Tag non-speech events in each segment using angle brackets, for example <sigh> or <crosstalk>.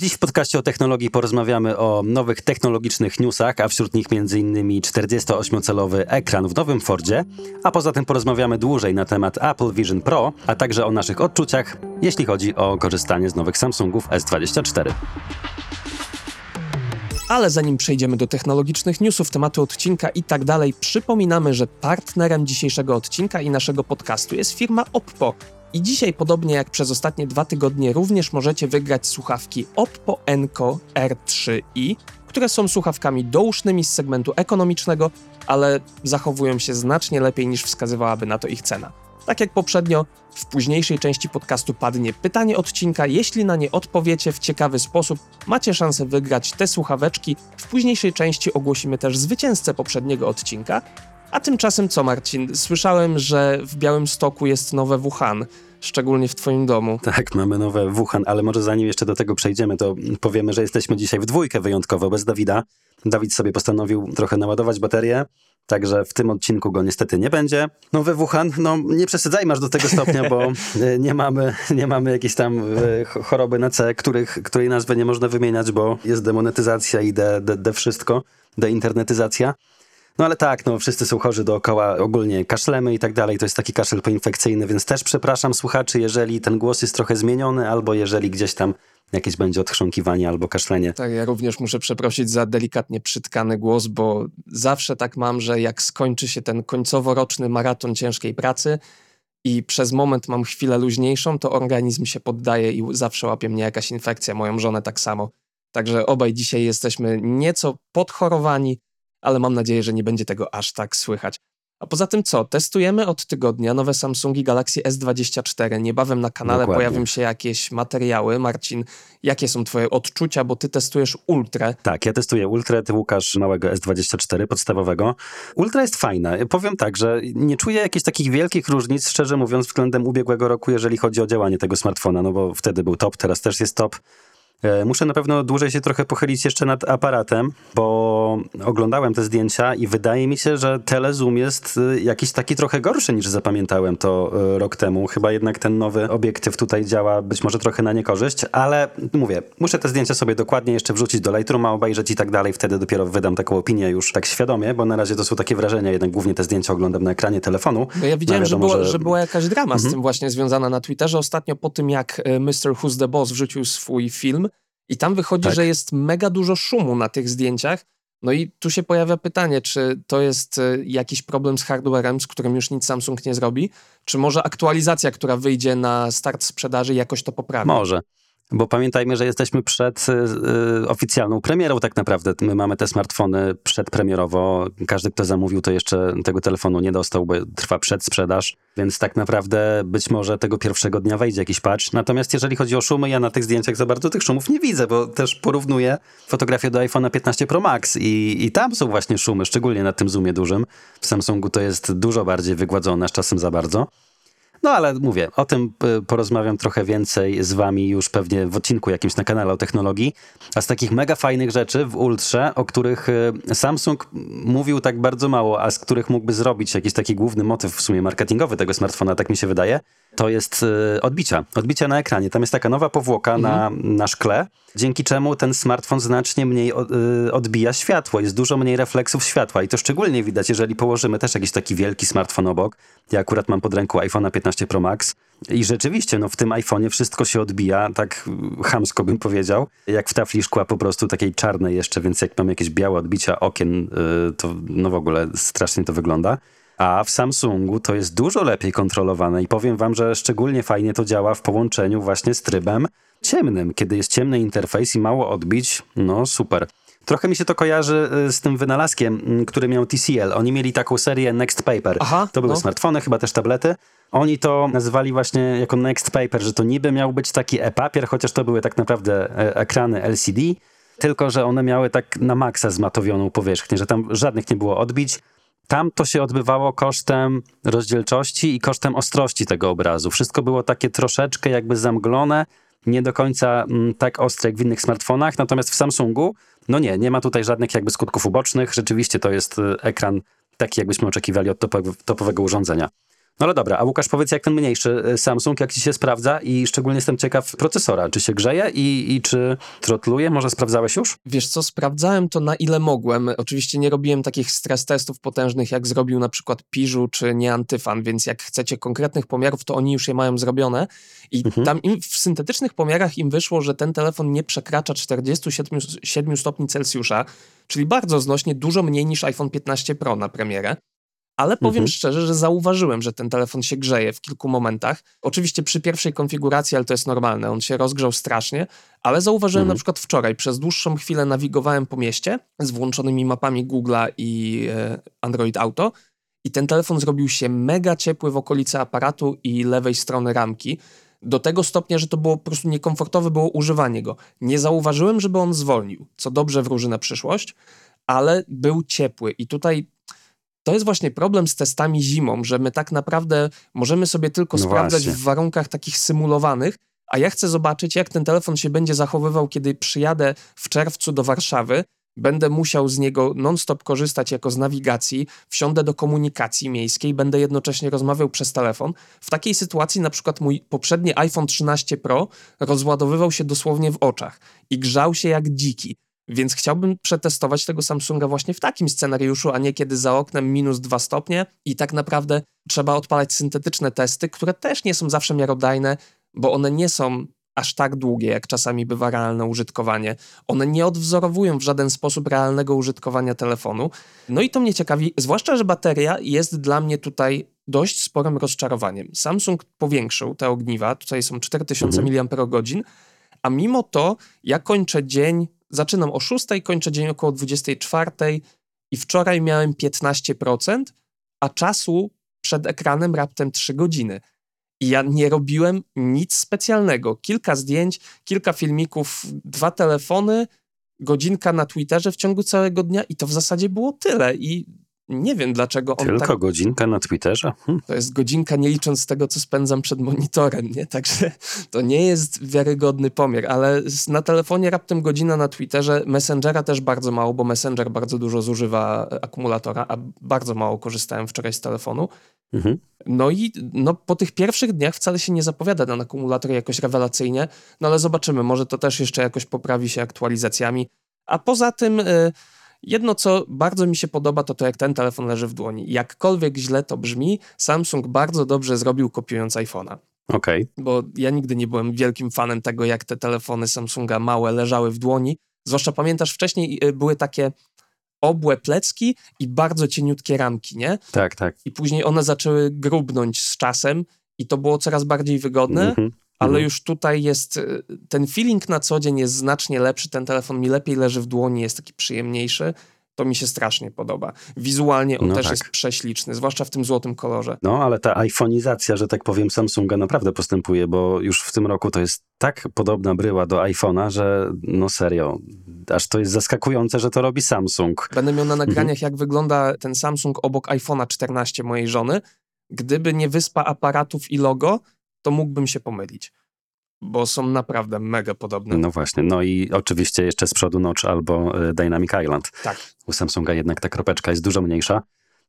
Dziś w podcaście o technologii porozmawiamy o nowych technologicznych newsach, a wśród nich m.in. 48-calowy ekran w nowym Fordzie, a poza tym porozmawiamy dłużej na temat Apple Vision Pro, a także o naszych odczuciach, jeśli chodzi o korzystanie z nowych Samsungów S24. Ale zanim przejdziemy do technologicznych newsów, tematu odcinka i tak dalej, przypominamy, że partnerem dzisiejszego odcinka i naszego podcastu jest firma Oppo. I dzisiaj, podobnie jak przez ostatnie dwa tygodnie, również możecie wygrać słuchawki Oppo Enco R3i, które są słuchawkami dousznymi z segmentu ekonomicznego, ale zachowują się znacznie lepiej niż wskazywałaby na to ich cena. Tak jak poprzednio, w późniejszej części podcastu padnie pytanie odcinka. Jeśli na nie odpowiecie w ciekawy sposób, macie szansę wygrać te słuchaweczki. W późniejszej części ogłosimy też zwycięzcę poprzedniego odcinka. A tymczasem co, Marcin? Słyszałem, że w Białym Stoku jest nowe Wuhan, szczególnie w Twoim domu. Tak, mamy nowe Wuhan, ale może zanim jeszcze do tego przejdziemy, to powiemy, że jesteśmy dzisiaj w dwójkę wyjątkowo bez Dawida. Dawid sobie postanowił trochę naładować baterię. Także w tym odcinku go niestety nie będzie. Nowy Wuhan, no nie przesadzajmy aż do tego stopnia, bo <laughs> e, nie mamy, nie mamy jakiejś tam e, choroby na C, których, której nazwy nie można wymieniać, bo jest demonetyzacja i de, de, de wszystko, deinternetyzacja. No ale tak, no wszyscy są chorzy dookoła, ogólnie kaszlemy i tak dalej, to jest taki kaszel poinfekcyjny, więc też przepraszam słuchaczy, jeżeli ten głos jest trochę zmieniony, albo jeżeli gdzieś tam jakieś będzie odchrząkiwanie albo kaszlenie. Tak, ja również muszę przeprosić za delikatnie przytkany głos, bo zawsze tak mam, że jak skończy się ten końcowo-roczny maraton ciężkiej pracy i przez moment mam chwilę luźniejszą, to organizm się poddaje i zawsze łapie mnie jakaś infekcja, moją żonę tak samo. Także obaj dzisiaj jesteśmy nieco podchorowani, ale mam nadzieję, że nie będzie tego aż tak słychać. A poza tym co? Testujemy od tygodnia nowe Samsungi Galaxy S24. Niebawem na kanale Dokładnie. pojawią się jakieś materiały. Marcin, jakie są twoje odczucia, bo ty testujesz Ultrę. Tak, ja testuję Ultrę, ty Łukasz małego S24 podstawowego. Ultra jest fajna. Powiem tak, że nie czuję jakichś takich wielkich różnic, szczerze mówiąc, względem ubiegłego roku, jeżeli chodzi o działanie tego smartfona, no bo wtedy był top, teraz też jest top. E, Muszę na pewno dłużej się trochę pochylić jeszcze nad aparatem, bo oglądałem te zdjęcia i wydaje mi się, że telezoom jest y, jakiś taki trochę gorszy niż zapamiętałem to y, rok temu. Chyba jednak ten nowy obiektyw tutaj działa być może trochę na niekorzyść, ale mówię, muszę te zdjęcia sobie dokładnie jeszcze wrzucić do Lightrooma, obejrzeć i tak dalej. Wtedy dopiero wydam taką opinię już tak świadomie, bo na razie to są takie wrażenia, jednak głównie te zdjęcia oglądam na ekranie telefonu. No ja widziałem, No że, wiadomo, było, że- że była jakaś drama Mhm. z tym właśnie związana na Twitterze ostatnio po tym, jak e, Mr. Who's the Boss wrzucił swój film i tam wychodzi, Tak. że jest mega dużo szumu na tych zdjęciach. No i tu się pojawia pytanie, czy to jest e, jakiś problem z hardwarem, z którym już nic Samsung nie zrobi, czy może aktualizacja, która wyjdzie na start sprzedaży jakoś to poprawi? Może. Bo pamiętajmy, że jesteśmy przed y, y, oficjalną premierą tak naprawdę. My mamy te smartfony przedpremierowo. Każdy, kto zamówił, to jeszcze tego telefonu nie dostał, bo trwa przedsprzedaż. Więc tak naprawdę być może tego pierwszego dnia wejdzie jakiś patch. Natomiast jeżeli chodzi o szumy, ja na tych zdjęciach za bardzo tych szumów nie widzę, bo też porównuję fotografię do iPhone'a 15 Pro Max i, i tam są właśnie szumy, szczególnie na tym zoomie dużym. W Samsungu to jest dużo bardziej wygładzone, z czasem za bardzo. No ale mówię, o tym y, porozmawiam trochę więcej z wami już pewnie w odcinku jakimś na kanale o technologii. A z takich mega fajnych rzeczy w Ultrze, o których y, Samsung mówił tak bardzo mało, a z których mógłby zrobić jakiś taki główny motyw w sumie marketingowy tego smartfona, tak mi się wydaje, to jest y, odbicia. Odbicia na ekranie. Tam jest taka nowa powłoka na, na szkle, dzięki czemu ten smartfon znacznie mniej y, odbija światło. Jest dużo mniej refleksów światła i to szczególnie widać, jeżeli położymy też jakiś taki wielki smartfon obok. Ja akurat mam pod ręką iPhone'a 15 Pro Max i rzeczywiście, no w tym iPhone'ie wszystko się odbija, tak chamsko bym powiedział, jak w tafli szkła po prostu takiej czarnej jeszcze, więc jak mam jakieś białe odbicia okien, y, to no w ogóle strasznie to wygląda. A w Samsungu to jest dużo lepiej kontrolowane i powiem wam, że szczególnie fajnie to działa w połączeniu właśnie z trybem ciemnym. Kiedy jest ciemny interfejs i mało odbić, no super. Trochę mi się to kojarzy y, z tym wynalazkiem, mm, który miał TCL. Oni mieli taką serię Next Paper. Aha, to były no. smartfony, chyba też tablety. Oni to nazywali właśnie jako Next Paper, że to niby miał być taki e-papier, chociaż to były tak naprawdę e, ekrany LCD, tylko że one miały tak na maksa zmatowioną powierzchnię, że tam żadnych nie było odbić. Tam to się odbywało kosztem rozdzielczości i kosztem ostrości tego obrazu. Wszystko było takie troszeczkę jakby zamglone, nie do końca mm, tak ostre jak w innych smartfonach, natomiast w Samsungu, no nie, nie ma tutaj żadnych jakby skutków ubocznych. Rzeczywiście to jest y, ekran taki, jakbyśmy oczekiwali od topowe- topowego urządzenia. No ale dobra, a Łukasz powiedz jak ten mniejszy y, Samsung, jak ci się sprawdza i szczególnie jestem ciekaw procesora, czy się grzeje i, i czy trotluje, może sprawdzałeś już? Wiesz co, sprawdzałem to na ile mogłem. Oczywiście nie robiłem takich stres testów potężnych, jak zrobił na przykład Piżu czy nie Antyfan, więc jak chcecie konkretnych pomiarów, to oni już je mają zrobione i Mhm. tam im w syntetycznych pomiarach im wyszło, że ten telefon nie przekracza 47 stopni Celsjusza, czyli bardzo znośnie, dużo mniej niż iPhone 15 Pro na premierę. Ale powiem Mhm. szczerze, że zauważyłem, że ten telefon się grzeje w kilku momentach. Oczywiście przy pierwszej konfiguracji, ale to jest normalne, on się rozgrzał strasznie, ale zauważyłem Mhm. na przykład wczoraj, przez dłuższą chwilę nawigowałem po mieście z włączonymi mapami Google'a i e, Android Auto i ten telefon zrobił się mega ciepły w okolicy aparatu i lewej strony ramki. Do tego stopnia, że to było po prostu niekomfortowe było używanie go. Nie zauważyłem, żeby on zwolnił, co dobrze wróży na przyszłość, ale był ciepły i tutaj to jest właśnie problem z testami zimą, że my tak naprawdę możemy sobie tylko No sprawdzać właśnie. w warunkach takich symulowanych, a ja chcę zobaczyć, jak ten telefon się będzie zachowywał, kiedy przyjadę w czerwcu do Warszawy. Będę musiał z niego non-stop korzystać jako z nawigacji, wsiądę do komunikacji miejskiej, będę jednocześnie rozmawiał przez telefon. W takiej sytuacji na przykład mój poprzedni iPhone 13 Pro rozładowywał się dosłownie w oczach i grzał się jak dziki. Więc chciałbym przetestować tego Samsunga właśnie w takim scenariuszu, a nie kiedy za oknem minus 2 stopnie i tak naprawdę trzeba odpalać syntetyczne testy, które też nie są zawsze miarodajne, bo one nie są aż tak długie, jak czasami bywa realne użytkowanie. One nie odwzorowują w żaden sposób realnego użytkowania telefonu. No i to mnie ciekawi, zwłaszcza, że bateria jest dla mnie tutaj dość sporym rozczarowaniem. Samsung powiększył te ogniwa, tutaj są 4000 Mhm. mAh, a mimo to ja kończę dzień, zaczynam o 6, kończę dzień około 24 i wczoraj miałem 15%, a czasu przed ekranem raptem 3 godziny. I ja nie robiłem nic specjalnego. Kilka zdjęć, kilka filmików, dwa telefony, godzinka na Twitterze w ciągu całego dnia i to w zasadzie było tyle. I nie wiem dlaczego on Tylko tak... godzinka na Twitterze? Hm. To jest godzinka nie licząc tego, co spędzam przed monitorem, nie? Także to nie jest wiarygodny pomiar, ale na telefonie raptem godzina na Twitterze, Messengera też bardzo mało, bo Messenger bardzo dużo zużywa e, akumulatora, a bardzo mało korzystałem wczoraj z telefonu. Mhm. No i no, po tych pierwszych dniach wcale się nie zapowiada ten akumulator jakoś rewelacyjnie, no ale zobaczymy, może to też jeszcze jakoś poprawi się aktualizacjami. A poza tym y, jedno, co bardzo mi się podoba, to to jak ten telefon leży w dłoni. Jakkolwiek źle to brzmi, Samsung bardzo dobrze zrobił kopiując iPhone'a. Okej. Bo ja nigdy nie byłem wielkim fanem tego, jak te telefony Samsunga małe leżały w dłoni. Zwłaszcza pamiętasz, wcześniej y, były takie obłe plecki i bardzo cieniutkie ramki, nie? Tak, tak. i później one zaczęły grubnąć z czasem i to było coraz bardziej wygodne, Mhm. Ale Mhm. już tutaj jest y, ten feeling na co dzień jest znacznie lepszy, ten telefon mi lepiej leży w dłoni, jest taki przyjemniejszy. To mi się strasznie podoba. Wizualnie on No też tak. jest prześliczny, zwłaszcza w tym złotym kolorze. No, ale ta iPhonizacja, że tak powiem, Samsunga naprawdę postępuje, bo już w tym roku to jest tak podobna bryła do iPhone'a, że no serio, aż to jest zaskakujące, że to robi Samsung. Będę miał na Mhm. nagraniach, jak wygląda ten Samsung obok iPhone'a 14 mojej żony. Gdyby nie wyspa aparatów i logo, to mógłbym się pomylić. Bo są naprawdę mega podobne. No właśnie, no i oczywiście jeszcze z przodu Notch albo y, Dynamic Island. Tak. U Samsunga jednak ta kropeczka jest dużo mniejsza,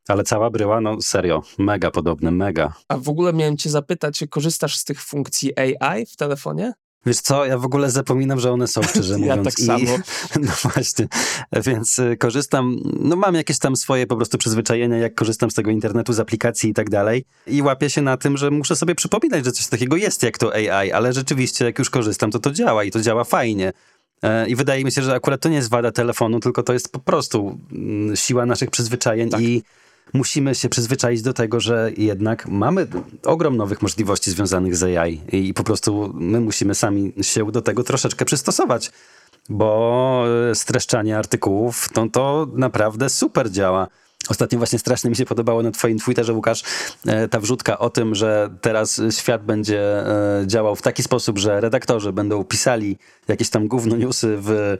ale cała bryła, no serio, mega podobne, mega. A w ogóle miałem cię zapytać, czy korzystasz z tych funkcji AI w telefonie? Wiesz co, ja w ogóle zapominam, że one są, szczerze <laughs> Ja mówiąc. tak samo. <laughs> No właśnie, więc y, korzystam, no mam jakieś tam swoje po prostu przyzwyczajenia, jak korzystam z tego internetu, z aplikacji i tak dalej i łapię się na tym, że muszę sobie przypominać, że coś takiego jest jak to AI, ale rzeczywiście jak już korzystam, to to działa i to działa fajnie. E, I wydaje mi się, że akurat to nie jest wada telefonu, tylko to jest po prostu mm, siła naszych przyzwyczajeń Tak. i musimy się przyzwyczaić do tego, że jednak mamy ogrom nowych możliwości związanych z AI i po prostu my musimy sami się do tego troszeczkę przystosować, bo e, streszczanie artykułów to, to naprawdę super działa. Ostatnio właśnie strasznie mi się podobało na twoim Twitterze, Łukasz, e, ta wrzutka o tym, że teraz świat będzie e, działał w taki sposób, że redaktorzy będą pisali jakieś tam gówno newsy w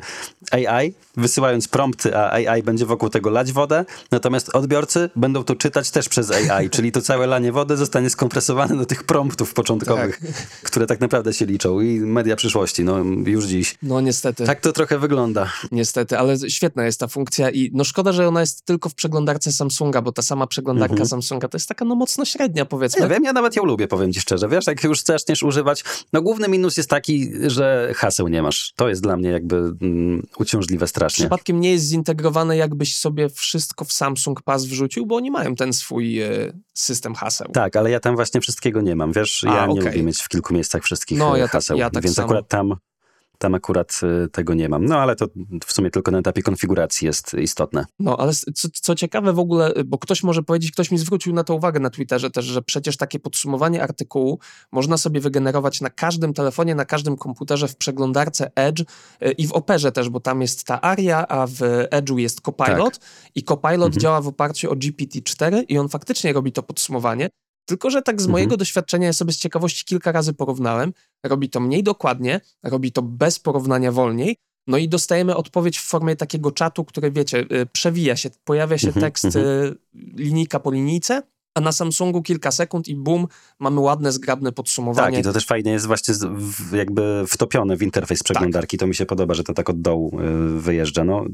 AI, wysyłając prompty, a AI będzie wokół tego lać wodę, natomiast odbiorcy będą to czytać też przez AI, <laughs> czyli to całe lanie wody zostanie skompresowane do tych promptów początkowych, które tak naprawdę się liczą i media przyszłości, no już dziś. No niestety, Tak to trochę wygląda. niestety, ale świetna jest ta funkcja i no szkoda, że ona jest tylko w przeglądarce Samsunga, bo ta sama przeglądarka Mhm. Samsunga to jest taka no mocno średnia powiedzmy. Nie wiem, ja nawet ją lubię, powiem ci szczerze. Wiesz, jak już zaczniesz używać, no główny minus jest taki, że haseł nie masz. To jest dla mnie jakby mm, uciążliwe strasznie. Przypadkiem nie jest zintegrowane, jakbyś sobie wszystko w Samsung Pass wrzucił, bo oni mają ten swój e, system haseł. Tak, ale ja tam właśnie wszystkiego nie mam, wiesz, A, ja nie okej. lubię mieć w kilku miejscach wszystkich No, e, ja haseł, ja tak więc samo. akurat tam, tam akurat e, tego nie mam. No ale to w sumie tylko na etapie konfiguracji jest istotne. No, ale co, co ciekawe w ogóle, bo ktoś może powiedzieć, ktoś mi zwrócił na to uwagę na Twitterze też, że przecież takie podsumowanie artykułu można sobie wygenerować na każdym telefonie, na każdym komputerze w przeglądarce Edge y, i w Operze też, bo tam jest ta Aria, a w Edge'u jest Copilot i Copilot Mhm. działa w oparciu o GPT-4 i on faktycznie robi to podsumowanie, tylko że tak z Mhm. mojego doświadczenia, ja sobie z ciekawości kilka razy porównałem, robi to mniej dokładnie, robi to bez porównania wolniej, no i dostajemy odpowiedź w formie takiego czatu, który wiecie, y, przewija się, pojawia się Mhm, tekst mhm. y, linijka po linijce, a na Samsungu kilka sekund i bum, mamy ładne, zgrabne podsumowanie. Tak, i to też fajnie jest właśnie w, jakby wtopione w interfejs przeglądarki. To mi się podoba, że to tak od dołu y, wyjeżdża. No,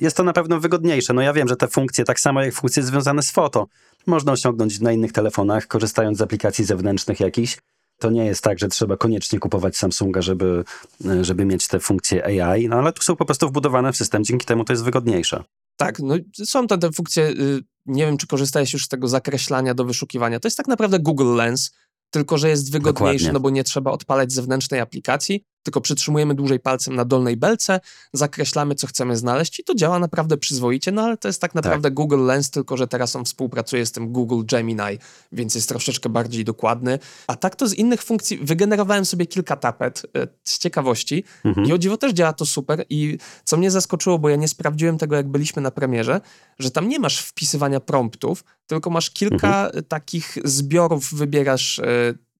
jest to na pewno wygodniejsze. No ja wiem, że te funkcje, tak samo jak funkcje związane z foto, można osiągnąć na innych telefonach, korzystając z aplikacji zewnętrznych jakichś. To nie jest tak, że trzeba koniecznie kupować Samsunga, żeby, y, żeby mieć te funkcje AI, no ale tu są po prostu wbudowane w system, dzięki temu to jest wygodniejsze. Tak, no są te, te funkcje, y, nie wiem, czy korzystałeś już z tego zakreślania do wyszukiwania. To jest tak naprawdę Google Lens, tylko że jest wygodniejszy, Dokładnie. no bo nie trzeba odpalać zewnętrznej aplikacji, tylko przytrzymujemy dłużej palcem na dolnej belce, zakreślamy, co chcemy znaleźć i to działa naprawdę przyzwoicie, no ale to jest tak naprawdę Google Lens, tylko że teraz on współpracuje z tym Google Gemini, więc jest troszeczkę bardziej dokładny. A tak to z innych funkcji, wygenerowałem sobie kilka tapet y, z ciekawości Mhm. i o dziwo też działa to super i co mnie zaskoczyło, bo ja nie sprawdziłem tego, jak byliśmy na premierze, że tam nie masz wpisywania promptów, tylko masz kilka Mhm. e, takich zbiorów, wybierasz e,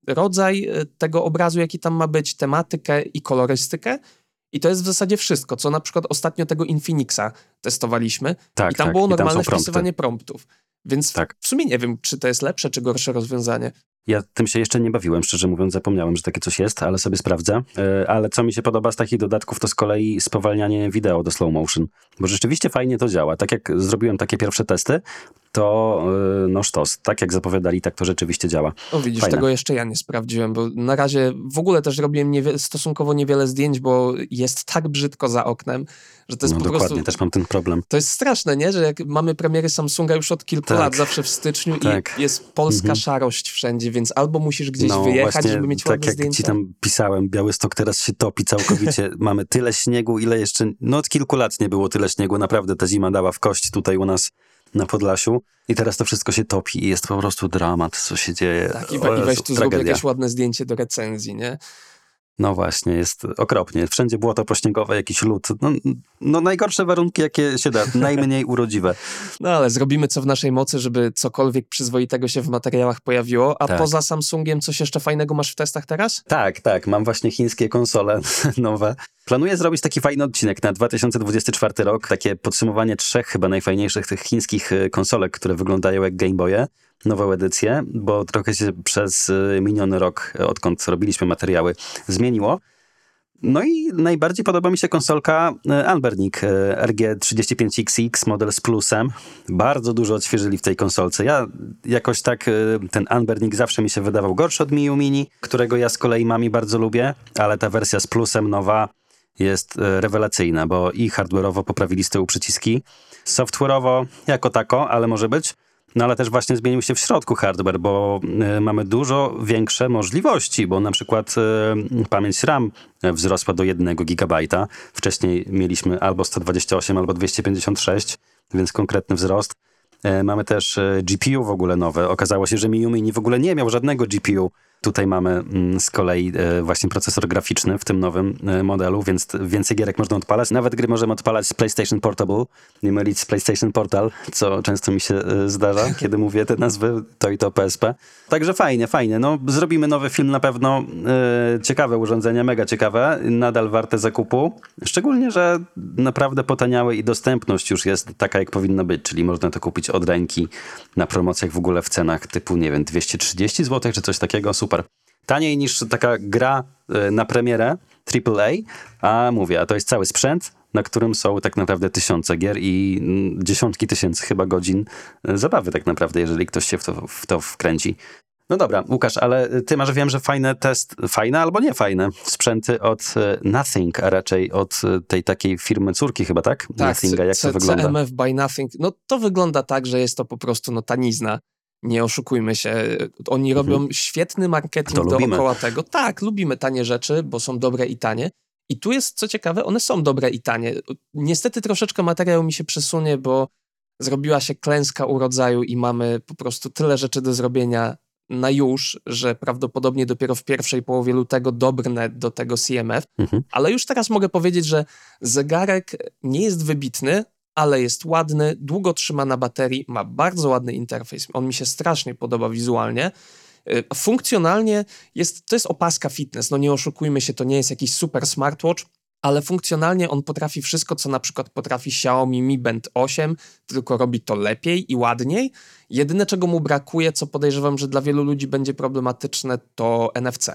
rodzaj e, tego obrazu, jaki tam ma być, tematykę i kolorystykę. I to jest w zasadzie wszystko, co na przykład ostatnio tego Infinixa testowaliśmy. Tak, I tam tak. było tam normalne prompty. wpisywanie promptów. Więc Tak. w sumie nie wiem, czy to jest lepsze, czy gorsze rozwiązanie. Ja tym się jeszcze nie bawiłem, szczerze mówiąc, zapomniałem, że takie coś jest, ale sobie sprawdzę. E, Ale co mi się podoba z takich dodatków, to z kolei spowalnianie wideo do slow motion, bo rzeczywiście fajnie to działa. Tak jak zrobiłem takie pierwsze testy, to e, no sztos. Tak jak zapowiadali, tak to rzeczywiście działa. O widzisz, Fajne. tego jeszcze ja nie sprawdziłem, bo na razie w ogóle też robiłem stosunkowo niewiele zdjęć, bo jest tak brzydko za oknem, że to jest No po dokładnie, prostu... też mam ten problem. To jest straszne, nie? Że jak mamy premiery Samsunga już od kilku Tak. lat, zawsze w styczniu Tak. i jest polska Mhm. szarość wszędzie, więc albo musisz gdzieś no wyjechać, właśnie, żeby mieć tak ładne jak zdjęcia. ci tam pisałem, Białystok teraz się topi całkowicie. <laughs> Mamy tyle śniegu, ile jeszcze, no od kilku lat nie było tyle śniegu. Naprawdę ta zima dała w kość tutaj u nas na Podlasiu i teraz to wszystko się topi i jest po prostu dramat, co się dzieje. Tak, i, we, i weź tu zrób tragedia. jakieś ładne zdjęcie do recenzji, nie? No właśnie, jest okropnie. Wszędzie było to pośniegowe, jakiś lód. No, no najgorsze warunki, jakie się da, najmniej urodziwe. <laughs> No ale zrobimy co w naszej mocy, żeby cokolwiek przyzwoitego się w materiałach pojawiło. A Tak. poza Samsungiem coś jeszcze fajnego masz w testach teraz? Tak, tak, mam właśnie chińskie konsole <laughs> nowe. Planuję zrobić taki fajny odcinek na 2024 rok, takie podsumowanie trzech chyba najfajniejszych tych chińskich y, konsolek, które wyglądają jak Game Boye, nową edycję, bo trochę się przez y, miniony rok, y, odkąd robiliśmy materiały, zmieniło. No i najbardziej podoba mi się konsolka y, Albernik y, RG35XX, model z plusem. Bardzo dużo odświeżyli w tej konsolce. Ja jakoś tak ten Albernik zawsze mi się wydawał gorszy od Miu Mini, którego ja z kolei mam i bardzo lubię, ale ta wersja z plusem nowa jest rewelacyjna, bo i hardware'owo poprawili z tyłu przyciski, software'owo jako tako, ale może być. No ale też właśnie zmienił się w środku hardware, bo y, mamy dużo większe możliwości, bo na przykład y, pamięć RAM wzrosła do 1 GB. Wcześniej mieliśmy albo 128, albo 256, więc konkretny wzrost. E, Mamy też e, GPU w ogóle nowe. Okazało się, że Mi Mini w ogóle nie miał żadnego GPU. Tutaj mamy mm, z kolei e, właśnie procesor graficzny w tym nowym e, modelu, więc więcej gierek można odpalać. Nawet gry możemy odpalać z PlayStation Portable, nie mylić z PlayStation Portal, co często mi się e, zdarza, <laughs> kiedy mówię te nazwy, to i to PSP. Także fajnie, fajnie. No, zrobimy nowy film na pewno. Ciekawe urządzenia, mega ciekawe, nadal warte zakupu. Szczególnie, że naprawdę potaniały i dostępność już jest taka, jak powinna być, czyli można to kupić od ręki na promocjach w ogóle w cenach typu, nie wiem, 230 zł czy coś takiego, super. Taniej niż taka gra e, na premierę AAA, a mówię, a to jest cały sprzęt, na którym są tak naprawdę tysiące gier i mm, dziesiątki tysięcy chyba godzin e, zabawy tak naprawdę, jeżeli ktoś się w to, w to wkręci. No dobra, Łukasz, ale ty masz, wiem, że fajne test, fajne albo nie fajne sprzęty od e, Nothing, a raczej od tej takiej firmy córki chyba, tak? Tak, Nothinga, jak to wygląda? CMF by Nothing. No to wygląda tak, że jest to po prostu no tanizna. Nie oszukujmy się. Oni robią świetny marketing Mhm. Dookoła tego. Tak, lubimy tanie rzeczy, bo są dobre i tanie. I tu jest, co ciekawe, one są dobre i tanie. Niestety troszeczkę materiał mi się przesunie, bo zrobiła się klęska urodzaju i mamy po prostu tyle rzeczy do zrobienia na już, że prawdopodobnie dopiero w pierwszej połowie lutego dobrnę do tego CMF. Mhm. Ale już teraz mogę powiedzieć, że zegarek nie jest wybitny, ale jest ładny, długo trzyma na baterii, ma bardzo ładny interfejs. On mi się strasznie podoba wizualnie. Y, Funkcjonalnie jest, to jest opaska fitness, no nie oszukujmy się, to nie jest jakiś super smartwatch, ale funkcjonalnie on potrafi wszystko, co na przykład potrafi Xiaomi Mi Band 8, tylko robi to lepiej i ładniej. Jedyne, czego mu brakuje, co podejrzewam, że dla wielu ludzi będzie problematyczne, to NFC.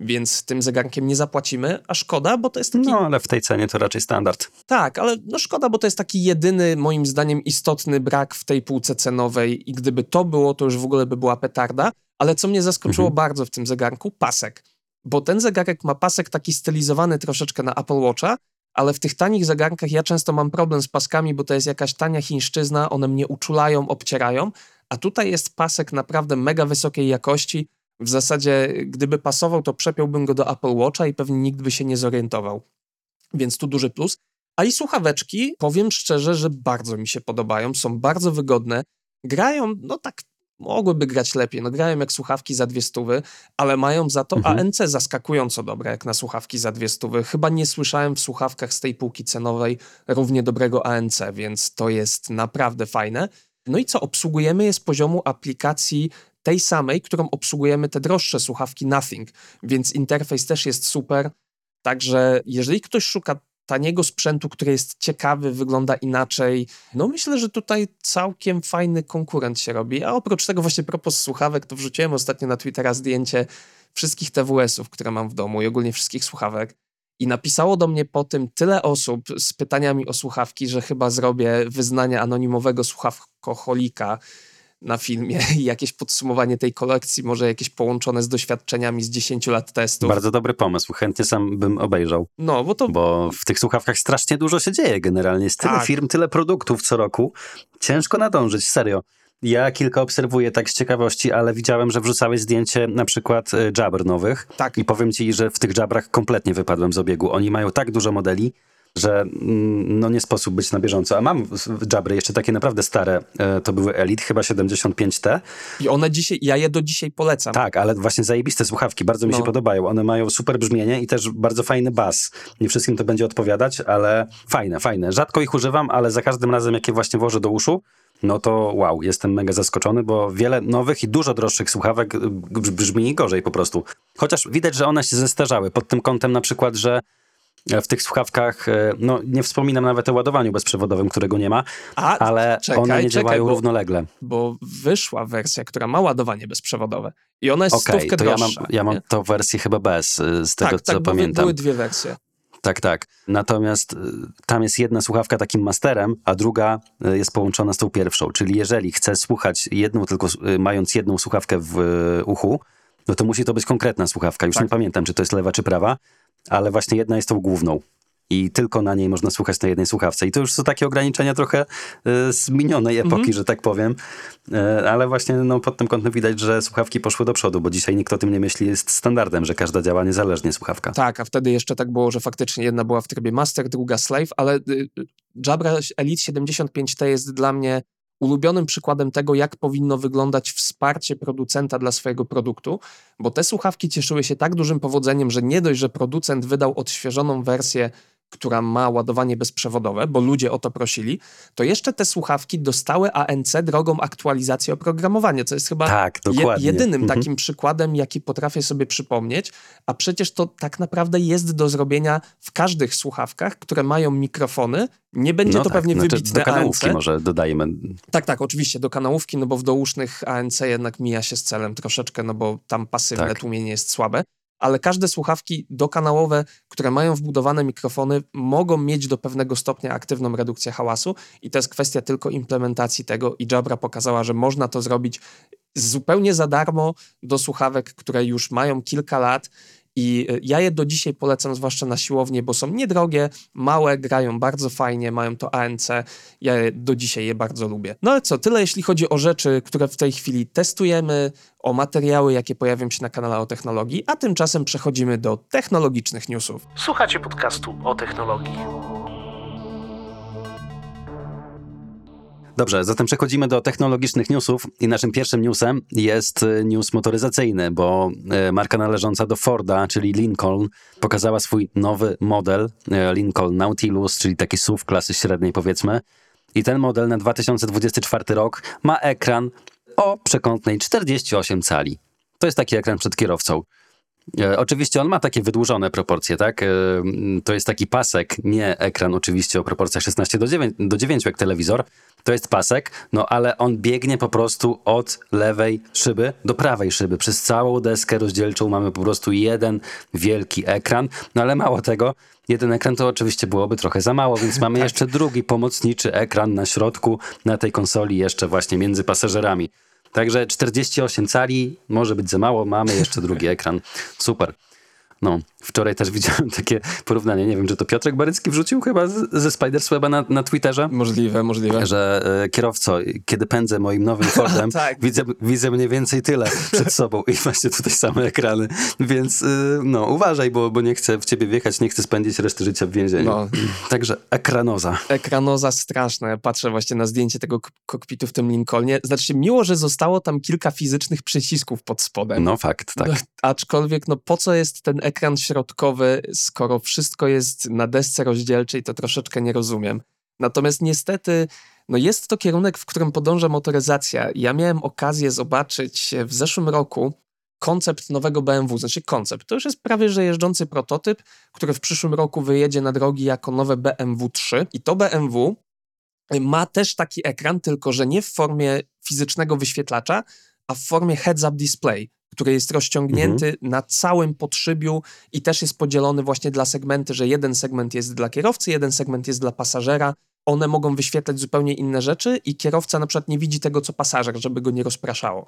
Więc tym zegarkiem nie zapłacimy, a szkoda, bo to jest taki No, ale w tej cenie to raczej standard. tak, ale no szkoda, bo to jest taki jedyny, moim zdaniem, istotny brak w tej półce cenowej i gdyby to było, to już w ogóle by była petarda. Ale co mnie zaskoczyło Mhm. bardzo w tym zegarku? Pasek. Bo ten zegarek ma pasek taki stylizowany troszeczkę na Apple Watcha, ale w tych tanich zegarkach ja często mam problem z paskami, bo to jest jakaś tania chińszczyzna, one mnie uczulają, obcierają, a tutaj jest pasek naprawdę mega wysokiej jakości. W zasadzie, gdyby pasował, to przepiąłbym go do Apple Watcha i pewnie nikt by się nie zorientował. Więc tu duży plus. A i słuchaweczki, powiem szczerze, że bardzo mi się podobają, są bardzo wygodne. Grają, no tak, mogłyby grać lepiej, no grają jak słuchawki za dwie stówy, ale mają za to Mhm. ANC zaskakująco dobre, jak na słuchawki za dwie stówy. Chyba nie słyszałem w słuchawkach z tej półki cenowej równie dobrego ANC, więc to jest naprawdę fajne. No i co obsługujemy jest poziomu aplikacji tej samej, którą obsługujemy te droższe słuchawki Nothing, więc interfejs też jest super. Także jeżeli ktoś szuka taniego sprzętu, który jest ciekawy, wygląda inaczej, no myślę, że tutaj całkiem fajny konkurent się robi. A oprócz tego właśnie propos słuchawek, to wrzuciłem ostatnio na Twittera zdjęcie wszystkich TWS-ów, które mam w domu i ogólnie wszystkich słuchawek. I napisało do mnie po tym tyle osób z pytaniami o słuchawki, że chyba zrobię wyznanie anonimowego słuchawkoholika na filmie i jakieś podsumowanie tej kolekcji, może jakieś połączone z doświadczeniami z 10 lat testów. Bardzo dobry pomysł, chętnie sam bym obejrzał, No, bo to bo w tych słuchawkach strasznie dużo się dzieje generalnie. Jest tyle Tak. firm, tyle produktów co roku. Ciężko nadążyć, serio. Ja kilka obserwuję tak z ciekawości, ale widziałem, że wrzucałeś zdjęcie na przykład y, Jabber nowych tak. i powiem ci, że w tych Jabrach kompletnie wypadłem z obiegu. Oni mają tak dużo modeli, że mm, no nie sposób być na bieżąco. A mam Jabry jeszcze takie naprawdę stare, e, to były Elite, chyba 75T. I one dzisiaj, ja je do dzisiaj polecam. Tak, ale właśnie zajebiste słuchawki, bardzo mi No. się podobają. One mają super brzmienie i też bardzo fajny bas. Nie wszystkim to będzie odpowiadać, ale fajne, fajne. Rzadko ich używam, ale za każdym razem, jak je właśnie włożę do uszu, no to wow, jestem mega zaskoczony, bo wiele nowych i dużo droższych słuchawek brz- brzmi gorzej po prostu. Chociaż widać, że one się zestarzały pod tym kątem na przykład, że w tych słuchawkach, e, no nie wspominam nawet o ładowaniu bezprzewodowym, którego nie ma, A, ale czekaj, one nie czekaj, działają bo- równolegle. bo wyszła wersja, która ma ładowanie bezprzewodowe. I ona jest Okej, stówkę to ja mam, droższa. ja mam tą wersję chyba bez, y, z tego tak, co tak, pamiętam. były dwie wersje. Tak, tak. Natomiast tam jest jedna słuchawka takim masterem, a druga jest połączona z tą pierwszą. Czyli jeżeli chcę słuchać jedną, tylko mając jedną słuchawkę w uchu, no to musi to być konkretna słuchawka. Już Tak. nie pamiętam, czy to jest lewa, czy prawa, ale właśnie jedna jest tą główną. I tylko na niej można słuchać na jednej słuchawce. I to już są takie ograniczenia trochę y, z minionej epoki, Mhm. że tak powiem. Y, ale właśnie no, pod tym kątem widać, że słuchawki poszły do przodu, bo dzisiaj nikt o tym nie myśli. Jest standardem, że każda działa niezależnie słuchawka. Tak, a wtedy jeszcze tak było, że faktycznie jedna była w trybie master, druga slave, ale y, y, Jabra Elite 75T jest dla mnie ulubionym przykładem tego, jak powinno wyglądać wsparcie producenta dla swojego produktu, bo te słuchawki cieszyły się tak dużym powodzeniem, że nie dość, że producent wydał odświeżoną wersję, która ma ładowanie bezprzewodowe, bo ludzie o to prosili, to jeszcze te słuchawki dostały ANC drogą aktualizacji oprogramowania, co jest chyba Tak, jedynym Mhm. takim przykładem, jaki potrafię sobie przypomnieć, a przecież to tak naprawdę jest do zrobienia w każdych słuchawkach, które mają mikrofony. Nie będzie No to tak, pewnie znaczy wybitne Do kanałówki ANC. może dodajmy. Tak, tak, oczywiście do kanałówki, no bo w dousznych ANC jednak mija się z celem troszeczkę, no bo tam pasywne Tak. tłumienie jest słabe. Ale każde słuchawki dokanałowe, które mają wbudowane mikrofony, mogą mieć do pewnego stopnia aktywną redukcję hałasu. I to jest kwestia tylko implementacji tego. I Jabra pokazała, że można to zrobić zupełnie za darmo do słuchawek, które już mają kilka lat i y, ja je do dzisiaj polecam, zwłaszcza na siłownię, bo są niedrogie, małe, grają bardzo fajnie, mają to ANC. Ja do dzisiaj je bardzo lubię. No ale co, tyle jeśli chodzi o rzeczy, które w tej chwili testujemy, o materiały, jakie pojawią się na kanale o technologii, a tymczasem przechodzimy do technologicznych newsów. Słuchacie podcastu o technologii. Dobrze, zatem przechodzimy do technologicznych newsów i naszym pierwszym newsem jest y, news motoryzacyjny, bo y, marka należąca do Forda, czyli Lincoln, pokazała swój nowy model y, Lincoln Nautilus, czyli taki SUV klasy średniej powiedzmy. I ten model na 2024 rok ma ekran o przekątnej 48 cali. To jest taki ekran przed kierowcą. E, oczywiście on ma takie wydłużone proporcje, tak? E, to jest taki pasek, nie ekran oczywiście o proporcjach 16 do 9, do 9 jak telewizor. To jest pasek, no ale on biegnie po prostu od lewej szyby do prawej szyby. Przez całą deskę rozdzielczą mamy po prostu jeden wielki ekran. No ale mało tego, jeden ekran to oczywiście byłoby trochę za mało, więc mamy <laughs> tak. jeszcze drugi pomocniczy ekran na środku, na tej konsoli, jeszcze właśnie między pasażerami. Także 48 cali może być za mało, mamy jeszcze drugi ekran. Super. No, wczoraj też widziałem takie porównanie, nie wiem, czy to Piotrek Barycki wrzucił chyba ze Spidersweba na, na Twitterze? Możliwe, możliwe. Że e, kierowco, kiedy pędzę moim nowym <laughs> Fordem, tak. widzę, widzę mniej więcej tyle przed <laughs> sobą i właśnie tutaj same ekrany, więc y, no, uważaj, bo, bo nie chcę w ciebie wjechać, nie chcę spędzić reszty życia w więzieniu. No. <clears throat> Także ekranoza. Ekranoza straszne. Patrzę właśnie na zdjęcie tego kokpitu w tym Lincolnie. Znaczy, miło, że zostało tam kilka fizycznych przycisków pod spodem. No fakt, tak. No, aczkolwiek, no po co jest ten ekran środkowy, skoro wszystko jest na desce rozdzielczej, to troszeczkę nie rozumiem. Natomiast niestety, no jest to kierunek, w którym podąża motoryzacja. Ja miałem okazję zobaczyć w zeszłym roku koncept nowego BMW, znaczy koncept. To już jest prawie że jeżdżący prototyp, który w przyszłym roku wyjedzie na drogi jako nowe BMW 3. I to BMW ma też taki ekran, tylko że nie w formie fizycznego wyświetlacza, a w formie heads-up display który jest rozciągnięty mhm. na całym podszybiu i też jest podzielony właśnie dla segmenty, że jeden segment jest dla kierowcy, jeden segment jest dla pasażera. One mogą wyświetlać zupełnie inne rzeczy i kierowca na przykład nie widzi tego, co pasażer, żeby go nie rozpraszało.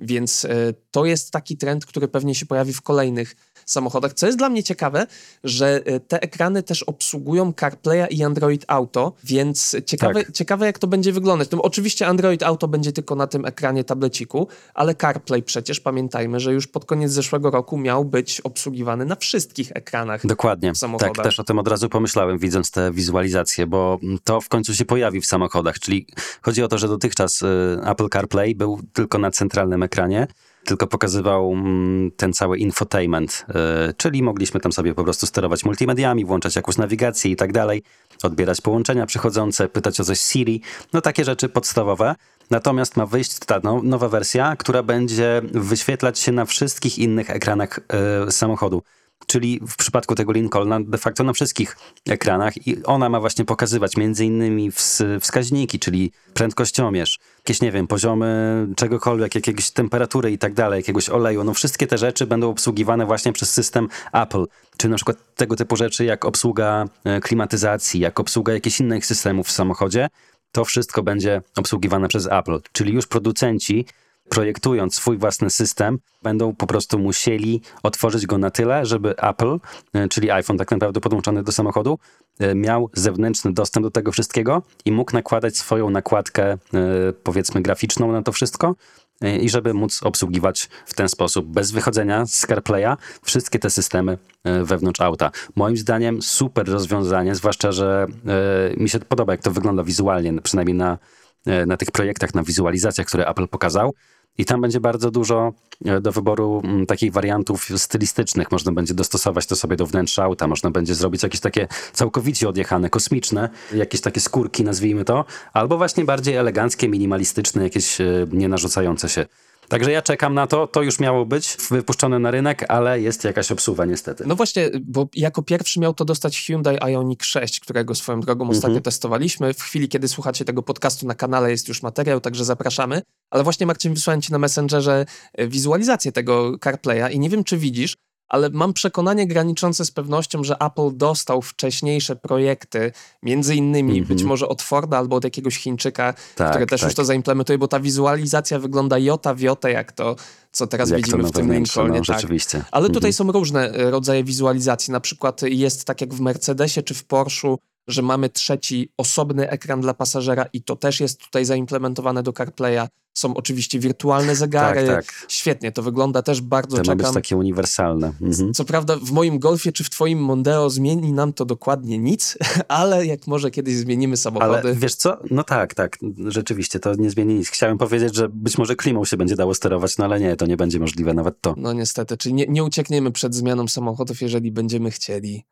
Więc y, to jest taki trend, który pewnie się pojawi w kolejnych samochodach. Co jest dla mnie ciekawe, że e, te ekrany też obsługują CarPlaya i Android Auto, więc ciekawe, tak. ciekawe jak to będzie wyglądać. No, oczywiście Android Auto będzie tylko na tym ekranie tableciku, ale CarPlay przecież pamiętajmy, że już pod koniec zeszłego roku miał być obsługiwany na wszystkich ekranach Dokładnie. Tak, też o tym od razu pomyślałem, widząc te wizualizacje, bo to w końcu się pojawi w samochodach, czyli chodzi o to, że dotychczas y, Apple CarPlay był tylko na centralnym ekranie, tylko pokazywał mm, ten cały infotainment, y, czyli mogliśmy tam sobie po prostu sterować multimediami, włączać jakąś nawigację i tak dalej, odbierać połączenia przychodzące, pytać o coś Siri, no takie rzeczy podstawowe. Natomiast ma wyjść ta nowa wersja, która będzie wyświetlać się na wszystkich innych ekranach y, samochodu czyli w przypadku tego Lincolna de facto na wszystkich ekranach i ona ma właśnie pokazywać między innymi wskaźniki, czyli prędkościomierz, jakieś, nie wiem, poziomy czegokolwiek, jakiegoś temperatury i tak dalej, jakiegoś oleju, no wszystkie te rzeczy będą obsługiwane właśnie przez system Apple, czy na przykład tego typu rzeczy jak obsługa e, klimatyzacji, jak obsługa jakichś innych systemów w samochodzie, to wszystko będzie obsługiwane przez Apple, czyli już producenci projektując swój własny system, będą po prostu musieli otworzyć go na tyle, żeby Apple, e, czyli iPhone tak naprawdę podłączony do samochodu, e, miał zewnętrzny dostęp do tego wszystkiego i mógł nakładać swoją nakładkę, e, powiedzmy, graficzną na to wszystko. I żeby móc obsługiwać w ten sposób, bez wychodzenia z CarPlaya, wszystkie te systemy wewnątrz auta. Moim zdaniem super rozwiązanie, zwłaszcza, że mi się podoba, jak to wygląda wizualnie, przynajmniej na, na tych projektach, na wizualizacjach, które Apple pokazał. I tam będzie bardzo dużo e, do wyboru mm, takich wariantów stylistycznych. Można będzie dostosować to sobie do wnętrza auta, można będzie zrobić jakieś takie całkowicie odjechane, kosmiczne, jakieś takie skórki, nazwijmy to, albo właśnie bardziej eleganckie, minimalistyczne, jakieś e, nie narzucające się. Także ja czekam na to. To już miało być wypuszczone na rynek, ale jest jakaś obsuwa niestety. No właśnie, bo jako pierwszy miał to dostać Hyundai Ioniq 6, którego swoją drogą ostatnio mhm. testowaliśmy. W chwili, kiedy słuchacie tego podcastu na kanale jest już materiał, także zapraszamy. Ale właśnie Marcin wysłałem ci na Messengerze e, wizualizację tego CarPlaya i nie wiem, czy widzisz, ale mam przekonanie graniczące z pewnością, że Apple dostał wcześniejsze projekty, między innymi Mhm. być może od Forda albo od jakiegoś Chińczyka, Tak, który też tak. już to zaimplementuje, bo ta wizualizacja wygląda jota w jotę, jak to, co teraz Jak widzimy w tym Lincolnie. no, tak. rzeczywiście. Ale tutaj Mhm. są różne e, rodzaje wizualizacji. Na przykład jest tak jak w Mercedesie czy w Porschu, że mamy trzeci osobny ekran dla pasażera i to też jest tutaj zaimplementowane do CarPlaya. Są oczywiście wirtualne zegary. Tak, tak. Świetnie, to wygląda też bardzo To ma być takie uniwersalne. Mhm. Co prawda w moim Golfie czy w twoim Mondeo zmieni nam to dokładnie nic, <laughs> ale jak może kiedyś zmienimy samochody. Ale wiesz co? No tak, tak. Rzeczywiście, to nie zmieni nic. Chciałem powiedzieć, że być może klimą się będzie dało sterować, no ale nie, to nie będzie możliwe nawet to. No niestety, czyli nie, nie uciekniemy przed zmianą samochodów, jeżeli będziemy chcieli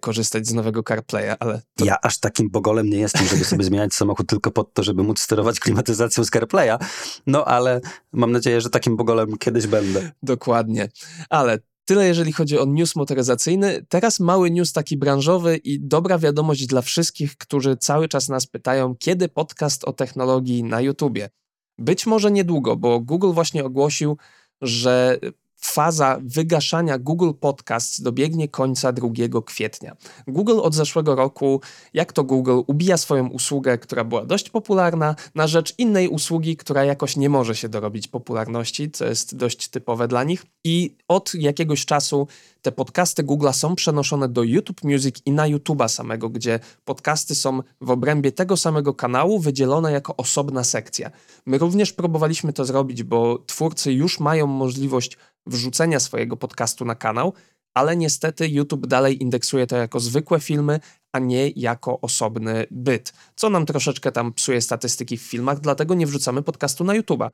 korzystać z nowego CarPlaya, ale to Ja aż takim bogolem nie jestem, żeby sobie <laughs> zmieniać samochód tylko po to, żeby móc sterować klimatyzacją z CarPlaya. No ale mam nadzieję, że takim bogolem kiedyś będę. Dokładnie. Ale tyle, jeżeli chodzi o news motoryzacyjny. Teraz mały news taki branżowy i dobra wiadomość dla wszystkich, którzy cały czas nas pytają, kiedy podcast o technologii na YouTubie. Być może niedługo, bo Google właśnie ogłosił, że faza wygaszania Google Podcasts dobiegnie końca 2 kwietnia. Google od zeszłego roku, jak to Google, ubija swoją usługę, która była dość popularna, na rzecz innej usługi, która jakoś nie może się dorobić popularności, co jest dość typowe dla nich. I od jakiegoś czasu te podcasty Google'a są przenoszone do YouTube Music i na YouTube'a samego, gdzie podcasty są w obrębie tego samego kanału wydzielone jako osobna sekcja. My również próbowaliśmy to zrobić, bo twórcy już mają możliwość wrzucenia swojego podcastu na kanał, ale niestety YouTube dalej indeksuje to jako zwykłe filmy, a nie jako osobny byt, co nam troszeczkę tam psuje statystyki w filmach, dlatego nie wrzucamy podcastu na YouTube'a.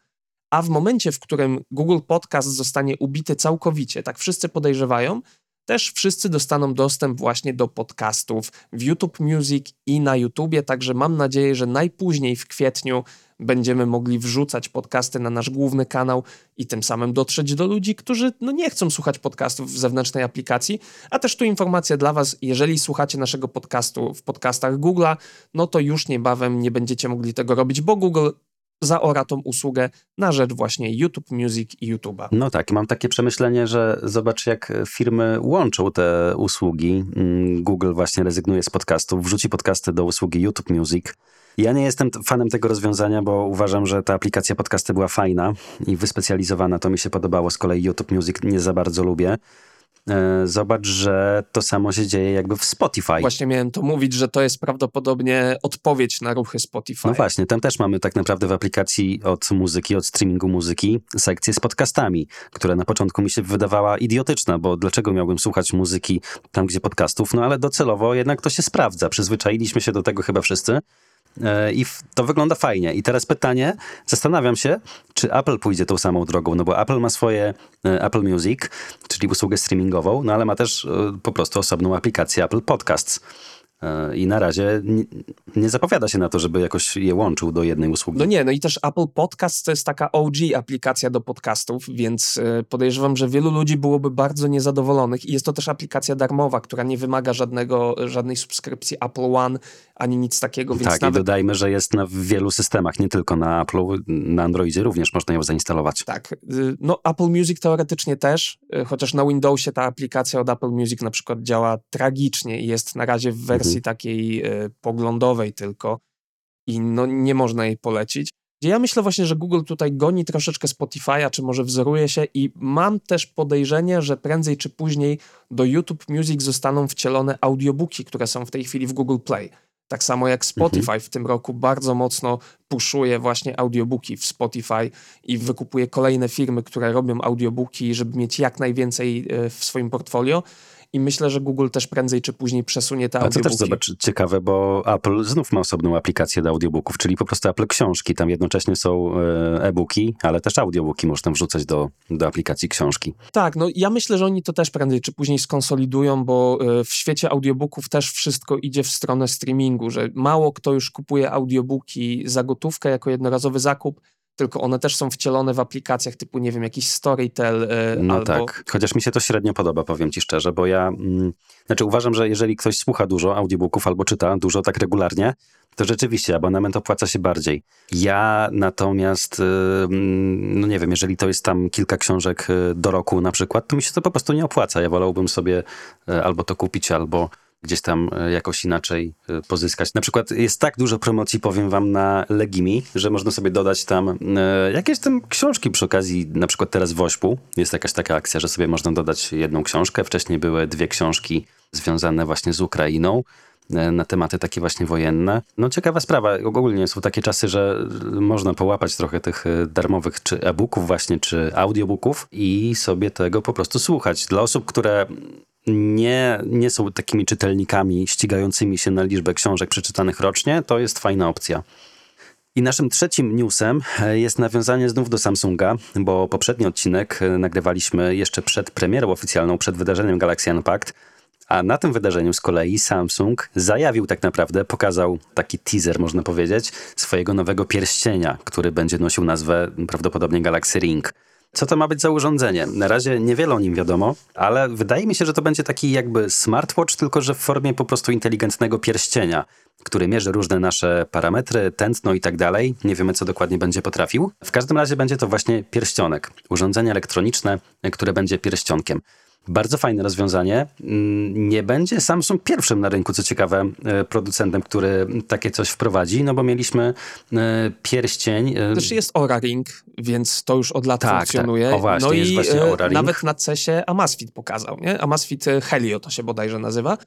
A w momencie, w którym Google Podcast zostanie ubity całkowicie, tak wszyscy podejrzewają, też wszyscy dostaną dostęp właśnie do podcastów w YouTube Music i na YouTubie, także mam nadzieję, że najpóźniej w kwietniu będziemy mogli wrzucać podcasty na nasz główny kanał i tym samym dotrzeć do ludzi, którzy no, nie chcą słuchać podcastów w zewnętrznej aplikacji. A też tu informacja dla Was, jeżeli słuchacie naszego podcastu w podcastach Google'a, no to już niebawem nie będziecie mogli tego robić, bo Google zaora tą usługę na rzecz właśnie YouTube Music i YouTube'a. No tak, mam takie przemyślenie, że zobacz jak firmy łączą te usługi. Mm, Google właśnie rezygnuje z podcastów, wrzuci podcasty do usługi YouTube Music. Ja nie jestem fanem tego rozwiązania, bo uważam, że ta aplikacja podcasty była fajna i wyspecjalizowana. To mi się podobało. Z kolei YouTube Music nie za bardzo lubię. E, Zobacz, że to samo się dzieje jakby w Spotify. Właśnie miałem to mówić, że to jest prawdopodobnie odpowiedź na ruchy Spotify. No właśnie, tam też mamy tak naprawdę w aplikacji od muzyki, od streamingu muzyki, sekcję z podcastami, która na początku mi się wydawała idiotyczna, bo dlaczego miałbym słuchać muzyki tam, gdzie podcastów? No ale docelowo jednak to się sprawdza. Przyzwyczailiśmy się do tego chyba wszyscy. E, I to wygląda fajnie. I teraz pytanie, zastanawiam się, czy Apple pójdzie tą samą drogą, no bo Apple ma swoje e, Apple Music, czyli usługę streamingową, no ale ma też e, po prostu osobną aplikację Apple Podcasts. E, I na razie nie, nie zapowiada się na to, żeby jakoś je łączył do jednej usługi. No nie, no i też Apple Podcast to jest taka OG aplikacja do podcastów, więc y, podejrzewam, że wielu ludzi byłoby bardzo niezadowolonych i jest to też aplikacja darmowa, która nie wymaga żadnego, żadnej subskrypcji Apple One ani nic takiego, więc tak, i nawet dodajmy, że jest na wielu systemach, nie tylko na Apple'u, na Androidzie również można ją zainstalować. tak, y, no Apple Music teoretycznie też, y, chociaż na Windowsie ta aplikacja od Apple Music na przykład działa tragicznie i jest na razie w wersji Mhm. takiej y, poglądowej tylko i no nie można jej polecić. Ja myślę właśnie, że Google tutaj goni troszeczkę Spotify'a, czy może wzoruje się i mam też podejrzenie, że prędzej czy później do YouTube Music zostaną wcielone audiobooki, które są w tej chwili w Google Play. Tak samo jak Spotify w tym roku bardzo mocno puszuje właśnie audiobooki w Spotify i wykupuje kolejne firmy, które robią audiobooki, żeby mieć jak najwięcej e, w swoim portfolio. I myślę, że Google też prędzej czy później przesunie te A to audiobooki. też zobacz, ciekawe, bo Apple znów ma osobną aplikację do audiobooków, czyli po prostu Apple Książki. Tam jednocześnie są e, e-booki, ale też audiobooki można wrzucać do, do aplikacji książki. Tak, no ja myślę, że oni to też prędzej czy później skonsolidują, bo e, w świecie audiobooków też wszystko idzie w stronę streamingu, że mało kto już kupuje audiobooki za gotówkę jako jednorazowy zakup, tylko one też są wcielone w aplikacjach typu, nie wiem, jakiś Storytel e, No albo... tak, chociaż mi się to średnio podoba, powiem ci szczerze, bo ja, mm, znaczy uważam, że jeżeli ktoś słucha dużo audiobooków albo czyta dużo tak regularnie, to rzeczywiście abonament opłaca się bardziej. Ja natomiast, y, mm, no nie wiem, jeżeli to jest tam kilka książek y, do roku na przykład, to mi się to po prostu nie opłaca. Ja wolałbym sobie albo to kupić, albo gdzieś tam jakoś inaczej pozyskać. Na przykład jest tak dużo promocji, powiem wam, na Legimi, że można sobie dodać tam jakieś tam książki przy okazji, na przykład teraz w Ośpu jest jakaś taka akcja, że sobie można dodać jedną książkę. Wcześniej były dwie książki związane właśnie z Ukrainą. E, na tematy takie właśnie wojenne. No ciekawa sprawa. Ogólnie są takie czasy, że można połapać trochę tych e, darmowych czy e-booków właśnie, czy audiobooków i sobie tego po prostu słuchać. Dla osób, które nie, nie są takimi czytelnikami ścigającymi się na liczbę książek przeczytanych rocznie, to jest fajna opcja. I naszym trzecim newsem e, jest nawiązanie znów do Samsunga, bo poprzedni odcinek nagrywaliśmy jeszcze przed premierą oficjalną, przed wydarzeniem Galaxy Unpacked. A na tym wydarzeniu z kolei Samsung zajawił tak naprawdę, pokazał taki teaser, można powiedzieć, swojego nowego pierścienia, który będzie nosił nazwę prawdopodobnie Galaxy Ring. Co to ma być za urządzenie? Na razie niewiele o nim wiadomo, ale wydaje mi się, że to będzie taki jakby smartwatch, tylko że w formie po prostu inteligentnego pierścienia, który mierzy różne nasze parametry, tętno i tak dalej. Nie wiemy, co dokładnie będzie potrafił. W każdym razie będzie to właśnie pierścionek, urządzenie elektroniczne, które będzie pierścionkiem. Bardzo fajne rozwiązanie. Mm, nie będzie Samsung pierwszym na rynku, co ciekawe, e, producentem, który takie coś wprowadzi, no bo mieliśmy e, pierścień. Też jest Aura Ring, więc to już od lat tak, funkcjonuje. Tak. O właśnie, no jest i właśnie Aura Ring. nawet na CESie Amazfit pokazał, nie? Amazfit Helio to się bodajże nazywa.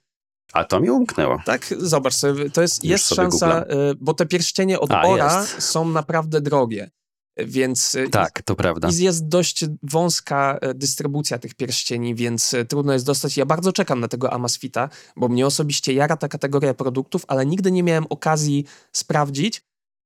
A to mi umknęło. Tak, zobacz to jest, jest szansa, googlam. bo te pierścienie od A, są naprawdę drogie. Więc y, tak, to prawda. Jest dość wąska e, dystrybucja tych pierścieni, więc e, trudno jest dostać. Ja bardzo czekam na tego Amazfita, bo mnie osobiście jara ta kategoria produktów, ale nigdy nie miałem okazji sprawdzić.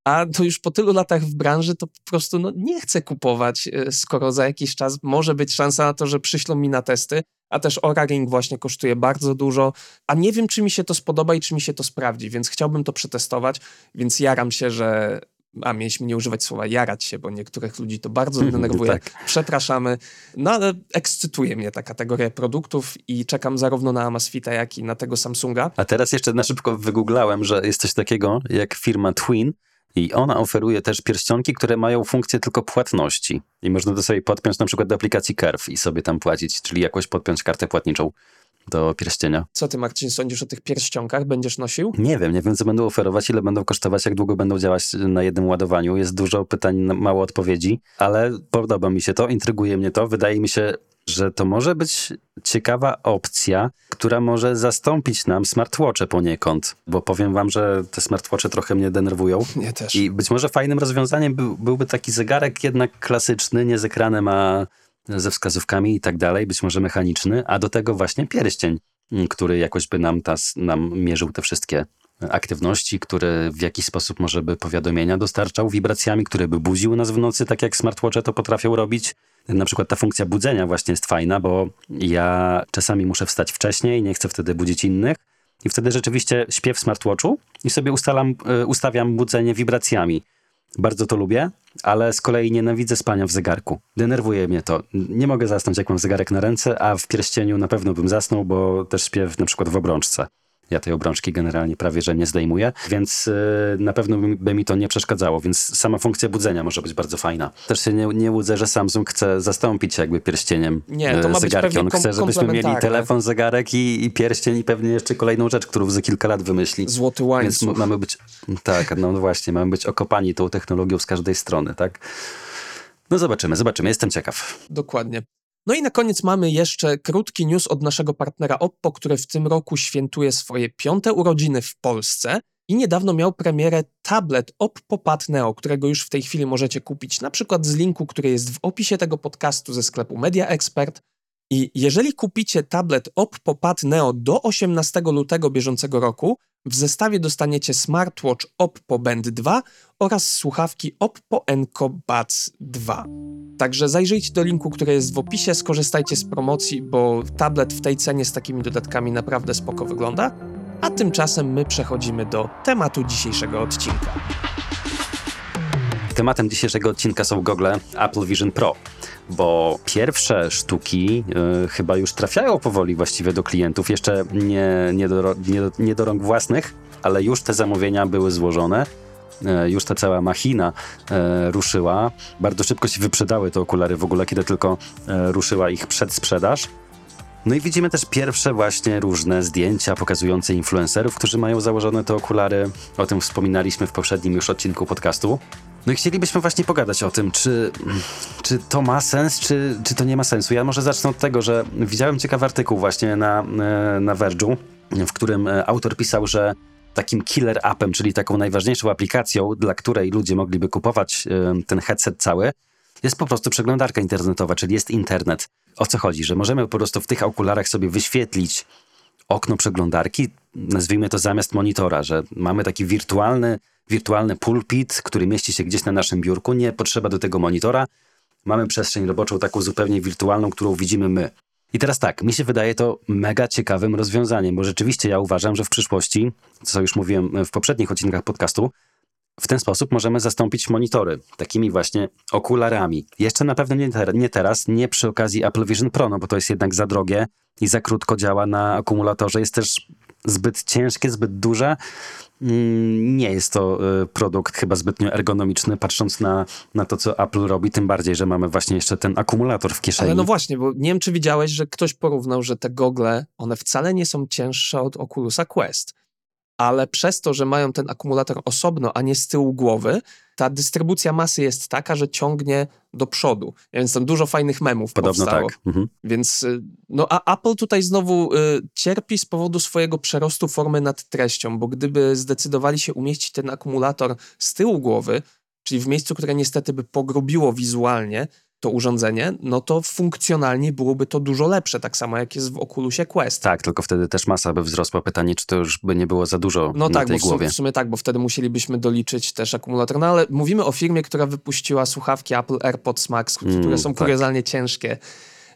A to już po tylu latach w branży to po prostu no, nie chcę kupować, e, skoro za jakiś czas może być szansa na to, że przyślą mi na testy. A też Aura Ring właśnie kosztuje bardzo dużo, a nie wiem, czy mi się to spodoba i czy mi się to sprawdzi, więc chciałbym to przetestować, więc jaram się, że a mieliśmy nie używać słowa jarać się, bo niektórych ludzi to bardzo mhm, denerwuje. tak. Przepraszamy. No ale ekscytuje mnie ta kategoria produktów i czekam zarówno na Amazfita, jak i na tego Samsunga. A teraz jeszcze na szybko wygooglałem, że jest coś takiego jak firma Twin, i ona oferuje też pierścionki, które mają funkcję tylko płatności. I można to sobie podpiąć na przykład do aplikacji Curve i sobie tam płacić, czyli jakoś podpiąć kartę płatniczą do pierścienia. Co ty, Marcin, sądzisz o tych pierścionkach? Będziesz nosił? Nie wiem, nie wiem, co będą oferować, ile będą kosztować, jak długo będą działać na jednym ładowaniu. Jest dużo pytań, mało odpowiedzi, ale podoba mi się to, intryguje mnie to. Wydaje mi się, że to może być ciekawa opcja, która może zastąpić nam smartwatche poniekąd, bo powiem wam, że te smartwatche trochę mnie denerwują. Mnie też. I być może fajnym rozwiązaniem był, byłby taki zegarek jednak klasyczny, nie z ekranem, a ze wskazówkami i tak dalej, być może mechaniczny, a do tego właśnie pierścień, mm, który jakoś by nam, tas, nam mierzył te wszystkie aktywności, który w jakiś sposób może by powiadomienia dostarczał wibracjami, które by budziły nas w nocy, tak jak smartwatche to potrafią robić. Na przykład ta funkcja budzenia właśnie jest fajna, bo ja czasami muszę wstać wcześniej, nie chcę wtedy budzić innych i wtedy rzeczywiście śpię w smartwatchu i sobie ustalam, e, ustawiam budzenie wibracjami. Bardzo to lubię, ale z kolei nienawidzę spania w zegarku. Denerwuje mnie to. Nie mogę zasnąć, jak mam zegarek na ręce, a w pierścieniu na pewno bym zasnął, bo też śpię na przykład w obrączce. Ja tej obrączki generalnie prawie, że nie zdejmuję, więc yy, na pewno by, mi to nie przeszkadzało, więc sama funkcja budzenia może być bardzo fajna. Też się nie, nie łudzę, że Samsung chce zastąpić jakby pierścieniem nie, to ma zegarki. On chce, żebyśmy mieli telefon, zegarek i, i pierścień i pewnie jeszcze kolejną rzecz, którą za kilka lat wymyśli. Złoty łańcuch. Więc mamy być, tak, no właśnie, mamy być okopani tą technologią z każdej strony, tak? No zobaczymy, zobaczymy, jestem ciekaw. Dokładnie. No i na koniec mamy jeszcze krótki news od naszego partnera Oppo, który w tym roku świętuje swoje piąte urodziny w Polsce i niedawno miał premierę tablet Oppo Pad Neo, którego już w tej chwili możecie kupić na przykład z linku, który jest w opisie tego podcastu ze sklepu Media Expert. I jeżeli kupicie tablet Oppo Pad Neo do 18 lutego bieżącego roku, w zestawie dostaniecie smartwatch Oppo Band 2 oraz słuchawki Oppo Enco Buds 2. Także zajrzyjcie do linku, który jest w opisie, skorzystajcie z promocji, bo tablet w tej cenie z takimi dodatkami naprawdę spoko wygląda. A tymczasem my przechodzimy do tematu dzisiejszego odcinka. Tematem dzisiejszego odcinka są gogle Apple Vision Pro, bo pierwsze sztuki y, chyba już trafiają powoli właściwie do klientów, jeszcze nie, nie, do, nie, nie do rąk własnych, ale już te zamówienia były złożone. E, już ta cała machina e, ruszyła. Bardzo szybko się wyprzedały te okulary w ogóle, kiedy tylko e, ruszyła ich przedsprzedaż. No i widzimy też pierwsze właśnie różne zdjęcia pokazujące influencerów, którzy mają założone te okulary. O tym wspominaliśmy w poprzednim już odcinku podcastu. No i chcielibyśmy właśnie pogadać o tym, czy, czy to ma sens, czy, czy to nie ma sensu. Ja może zacznę od tego, że widziałem ciekawy artykuł właśnie na, e, na Verge'u, w którym e, autor pisał, że takim killer appem, czyli taką najważniejszą aplikacją, dla której ludzie mogliby kupować e, ten headset cały, jest po prostu przeglądarka internetowa, czyli jest internet. O co chodzi? Że możemy po prostu w tych okularach sobie wyświetlić okno przeglądarki, nazwijmy to zamiast monitora, że mamy taki wirtualny, wirtualny pulpit, który mieści się gdzieś na naszym biurku, nie potrzeba do tego monitora. Mamy przestrzeń roboczą taką zupełnie wirtualną, którą widzimy my. I teraz tak, mi się wydaje to mega ciekawym rozwiązaniem, bo rzeczywiście ja uważam, że w przyszłości, co już mówiłem w poprzednich odcinkach podcastu, w ten sposób możemy zastąpić monitory takimi właśnie okularami. Jeszcze na pewno nie, ter nie, teraz, nie przy okazji Apple Vision Pro, no bo to jest jednak za drogie i za krótko działa na akumulatorze. Jest też zbyt ciężkie, zbyt duże. Mm, nie jest to y, produkt chyba zbytnio ergonomiczny, patrząc na, na to, co Apple robi, tym bardziej, że mamy właśnie jeszcze ten akumulator w kieszeni. Ale no właśnie, bo nie wiem, czy widziałeś, że ktoś porównał, że te gogle, one wcale nie są cięższe od Oculusa Quest ale przez to, że mają ten akumulator osobno, a nie z tyłu głowy, ta dystrybucja masy jest taka, że ciągnie do przodu. Więc tam dużo fajnych memów Podobno powstało. tak. Mhm. Więc, y, no a Apple tutaj znowu y, cierpi z powodu swojego przerostu formy nad treścią, bo gdyby zdecydowali się umieścić ten akumulator z tyłu głowy, czyli w miejscu, które niestety by pogrubiło wizualnie, to urządzenie, no to funkcjonalnie byłoby to dużo lepsze, tak samo jak jest w Oculusie Quest. Tak, tylko wtedy też masa by wzrosła. Pytanie, czy to już by nie było za dużo No na tak, tej bo w, sumie, głowie. w sumie tak, bo wtedy musielibyśmy doliczyć też akumulator. No ale mówimy o firmie, która wypuściła słuchawki Apple AirPods Max, które Mm, są tak. kuriozalnie ciężkie,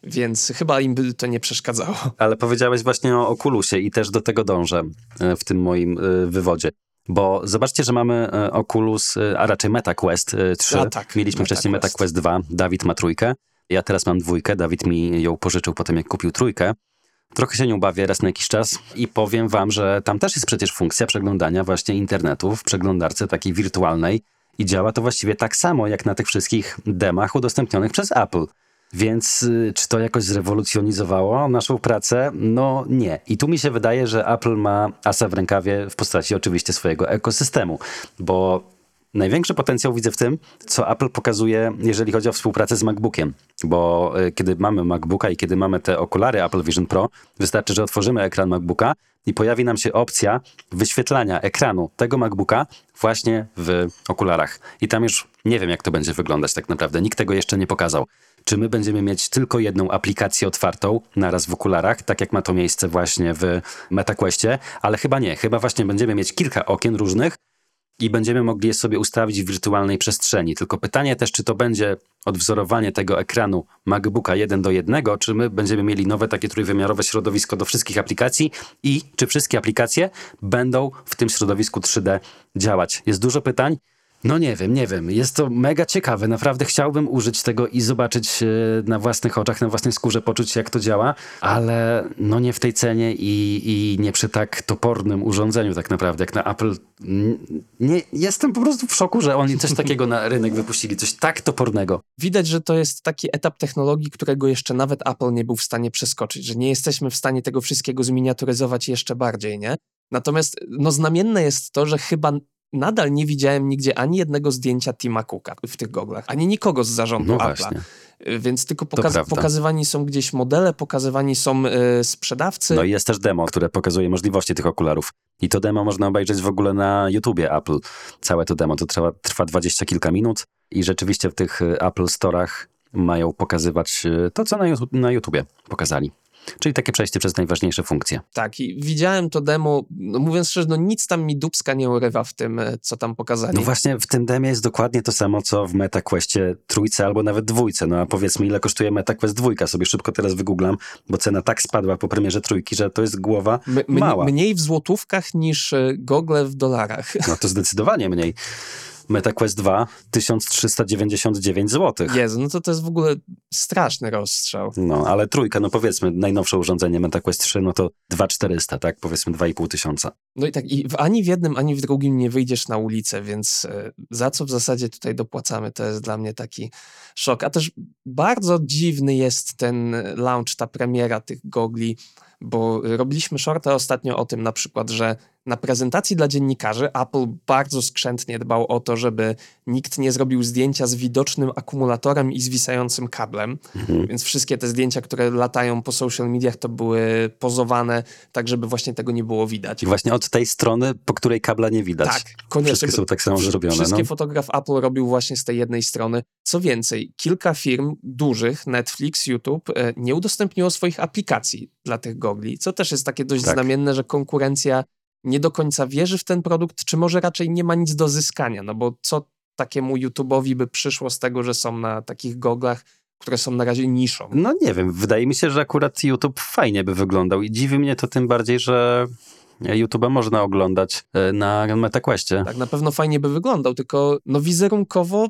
więc chyba im by to nie przeszkadzało. Ale powiedziałeś właśnie o Oculusie i też do tego dążę e, w tym moim e, wywodzie. Bo zobaczcie, że mamy e, Oculus, e, a raczej MetaQuest e, 3. A tak, Mieliśmy wcześniej MetaQuest. MetaQuest 2, Dawid ma trójkę. Ja teraz mam dwójkę, Dawid mi ją pożyczył potem, jak kupił trójkę. Trochę się nią bawię raz na jakiś czas i powiem wam, że tam też jest przecież funkcja przeglądania właśnie internetu w przeglądarce takiej wirtualnej i działa to właściwie tak samo jak na tych wszystkich demach udostępnionych przez Apple. Więc y, czy to jakoś zrewolucjonizowało naszą pracę? No nie. I tu mi się wydaje, że Apple ma asa w rękawie w postaci oczywiście swojego ekosystemu, bo największy potencjał widzę w tym, co Apple pokazuje, jeżeli chodzi o współpracę z MacBookiem. Bo y, kiedy mamy MacBooka i kiedy mamy te okulary Apple Vision Pro, wystarczy, że otworzymy ekran MacBooka i pojawi nam się opcja wyświetlania ekranu tego MacBooka właśnie w okularach. I tam już nie wiem, jak to będzie wyglądać tak naprawdę. Nikt tego jeszcze nie pokazał. Czy my będziemy mieć tylko jedną aplikację otwartą naraz w okularach, tak jak ma to miejsce właśnie w MetaQuestie, ale chyba nie. Chyba właśnie będziemy mieć kilka okien różnych i będziemy mogli je sobie ustawić w wirtualnej przestrzeni. Tylko pytanie też, czy to będzie odwzorowanie tego ekranu MacBooka 1 do 1, czy my będziemy mieli nowe takie trójwymiarowe środowisko do wszystkich aplikacji i czy wszystkie aplikacje będą w tym środowisku 3D działać. Jest dużo pytań. No nie wiem, nie wiem. Jest to mega ciekawe. Naprawdę chciałbym użyć tego i zobaczyć e, na własnych oczach, na własnej skórze, poczuć jak to działa, ale no nie w tej cenie i, i nie przy tak topornym urządzeniu tak naprawdę, jak na Apple. Nie, jestem po prostu w szoku, że oni coś takiego na rynek wypuścili, coś tak topornego. Widać, że to jest taki etap technologii, którego jeszcze nawet Apple nie był w stanie przeskoczyć, że nie jesteśmy w stanie tego wszystkiego zminiaturyzować jeszcze bardziej, nie? Natomiast no, znamienne jest to, że chyba nadal nie widziałem nigdzie ani jednego zdjęcia Tima Cooka w tych goglach, ani nikogo z zarządu No Apple'a. Więc tylko pokaz- pokazywani są gdzieś modele, pokazywani są y, sprzedawcy. No i jest też demo, które pokazuje możliwości tych okularów. I to demo można obejrzeć w ogóle na YouTubie Apple. Całe to demo to trwa, trwa dwadzieścia kilka minut i rzeczywiście w tych y, Apple Storach mają pokazywać y, to, co na, YouTube, na YouTubie pokazali. Czyli takie przejście przez najważniejsze funkcje. Tak, i widziałem to demo, no mówiąc szczerze, no nic tam mi dubska nie urywa w tym, e, co tam pokazali. No właśnie w tym demie jest dokładnie to samo, co w MetaQuestie trójce albo nawet dwójce. No a powiedzmy, ile kosztuje MetaQuest dwójka? Sobie szybko teraz wygooglam, bo cena tak spadła po premierze trójki, że to jest głowa mała. mniej w złotówkach niż e, gogle w dolarach. No to zdecydowanie mniej. MetaQuest 2 1399 zł. Jezu, no to to jest w ogóle straszny rozstrzał. No, ale trójka, no powiedzmy, najnowsze urządzenie MetaQuest 3, no to 2400, tak? Powiedzmy 2,5 tysiąca. No i tak, i w, ani w jednym, ani w drugim nie wyjdziesz na ulicę, więc e, za co w zasadzie tutaj dopłacamy, to jest dla mnie taki szok. A też bardzo dziwny jest ten launch, ta premiera tych gogli, bo robiliśmy shorta ostatnio o tym na przykład, że na prezentacji dla dziennikarzy Apple bardzo skrzętnie dbał o to, żeby nikt nie zrobił zdjęcia z widocznym akumulatorem i zwisającym kablem, Mhm. więc wszystkie te zdjęcia, które latają po social mediach, to były pozowane tak, żeby właśnie tego nie było widać. I właśnie od tej strony, po której kabla nie widać. Tak, koniecznie. Wszystkie są tak samo zrobione. Wszystkie No. fotograf Apple robił właśnie z tej jednej strony. Co więcej, kilka firm dużych, Netflix, YouTube, e, nie udostępniło swoich aplikacji dla tych gogli, co też jest takie dość Tak. znamienne, że konkurencja nie do końca wierzy w ten produkt, czy może raczej nie ma nic do zyskania, no bo co takiemu YouTube'owi by przyszło z tego, że są na takich goglach, które są na razie niszą. No nie wiem, wydaje mi się, że akurat YouTube fajnie by wyglądał i dziwi mnie to tym bardziej, że YouTube'a można oglądać e, na MetaQuestie. Tak, na pewno fajnie by wyglądał, tylko no wizerunkowo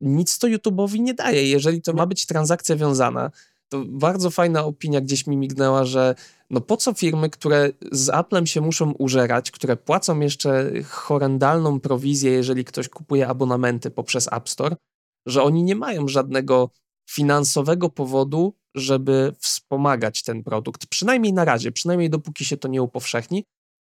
nic to YouTube'owi nie daje. Jeżeli to ma być transakcja wiązana, to bardzo fajna opinia gdzieś mi mignęła, że no po co firmy, które z Applem się muszą użerać, które płacą jeszcze horrendalną prowizję, jeżeli ktoś kupuje abonamenty poprzez App Store, że oni nie mają żadnego finansowego powodu, żeby wspomagać ten produkt. Przynajmniej na razie, przynajmniej dopóki się to nie upowszechni.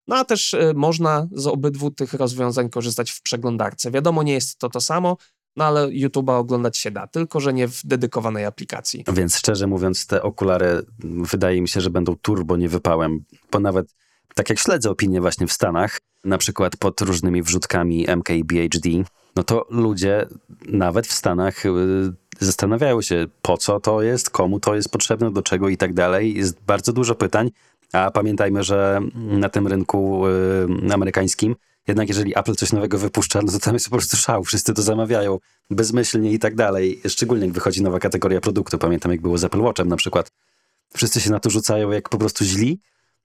No a też y, można z obydwu tych rozwiązań korzystać w przeglądarce. Wiadomo, nie jest to to samo, no ale YouTube'a oglądać się da, tylko że nie w dedykowanej aplikacji. Więc szczerze mówiąc, te okulary mm, wydaje mi się, że będą turbo niewypałem, bo nawet tak jak śledzę opinie właśnie w Stanach, na przykład pod różnymi wrzutkami MKBHD, no to ludzie nawet w Stanach y, zastanawiają się, po co to jest, komu to jest potrzebne, do czego i tak dalej. Jest bardzo dużo pytań, a pamiętajmy, że na tym rynku y, amerykańskim jednak jeżeli Apple coś nowego wypuszcza, no to tam jest po prostu szał, wszyscy to zamawiają bezmyślnie i tak dalej. Szczególnie jak wychodzi nowa kategoria produktu. Pamiętam jak było z Apple Watchem na przykład. Wszyscy się na to rzucają jak po prostu źli,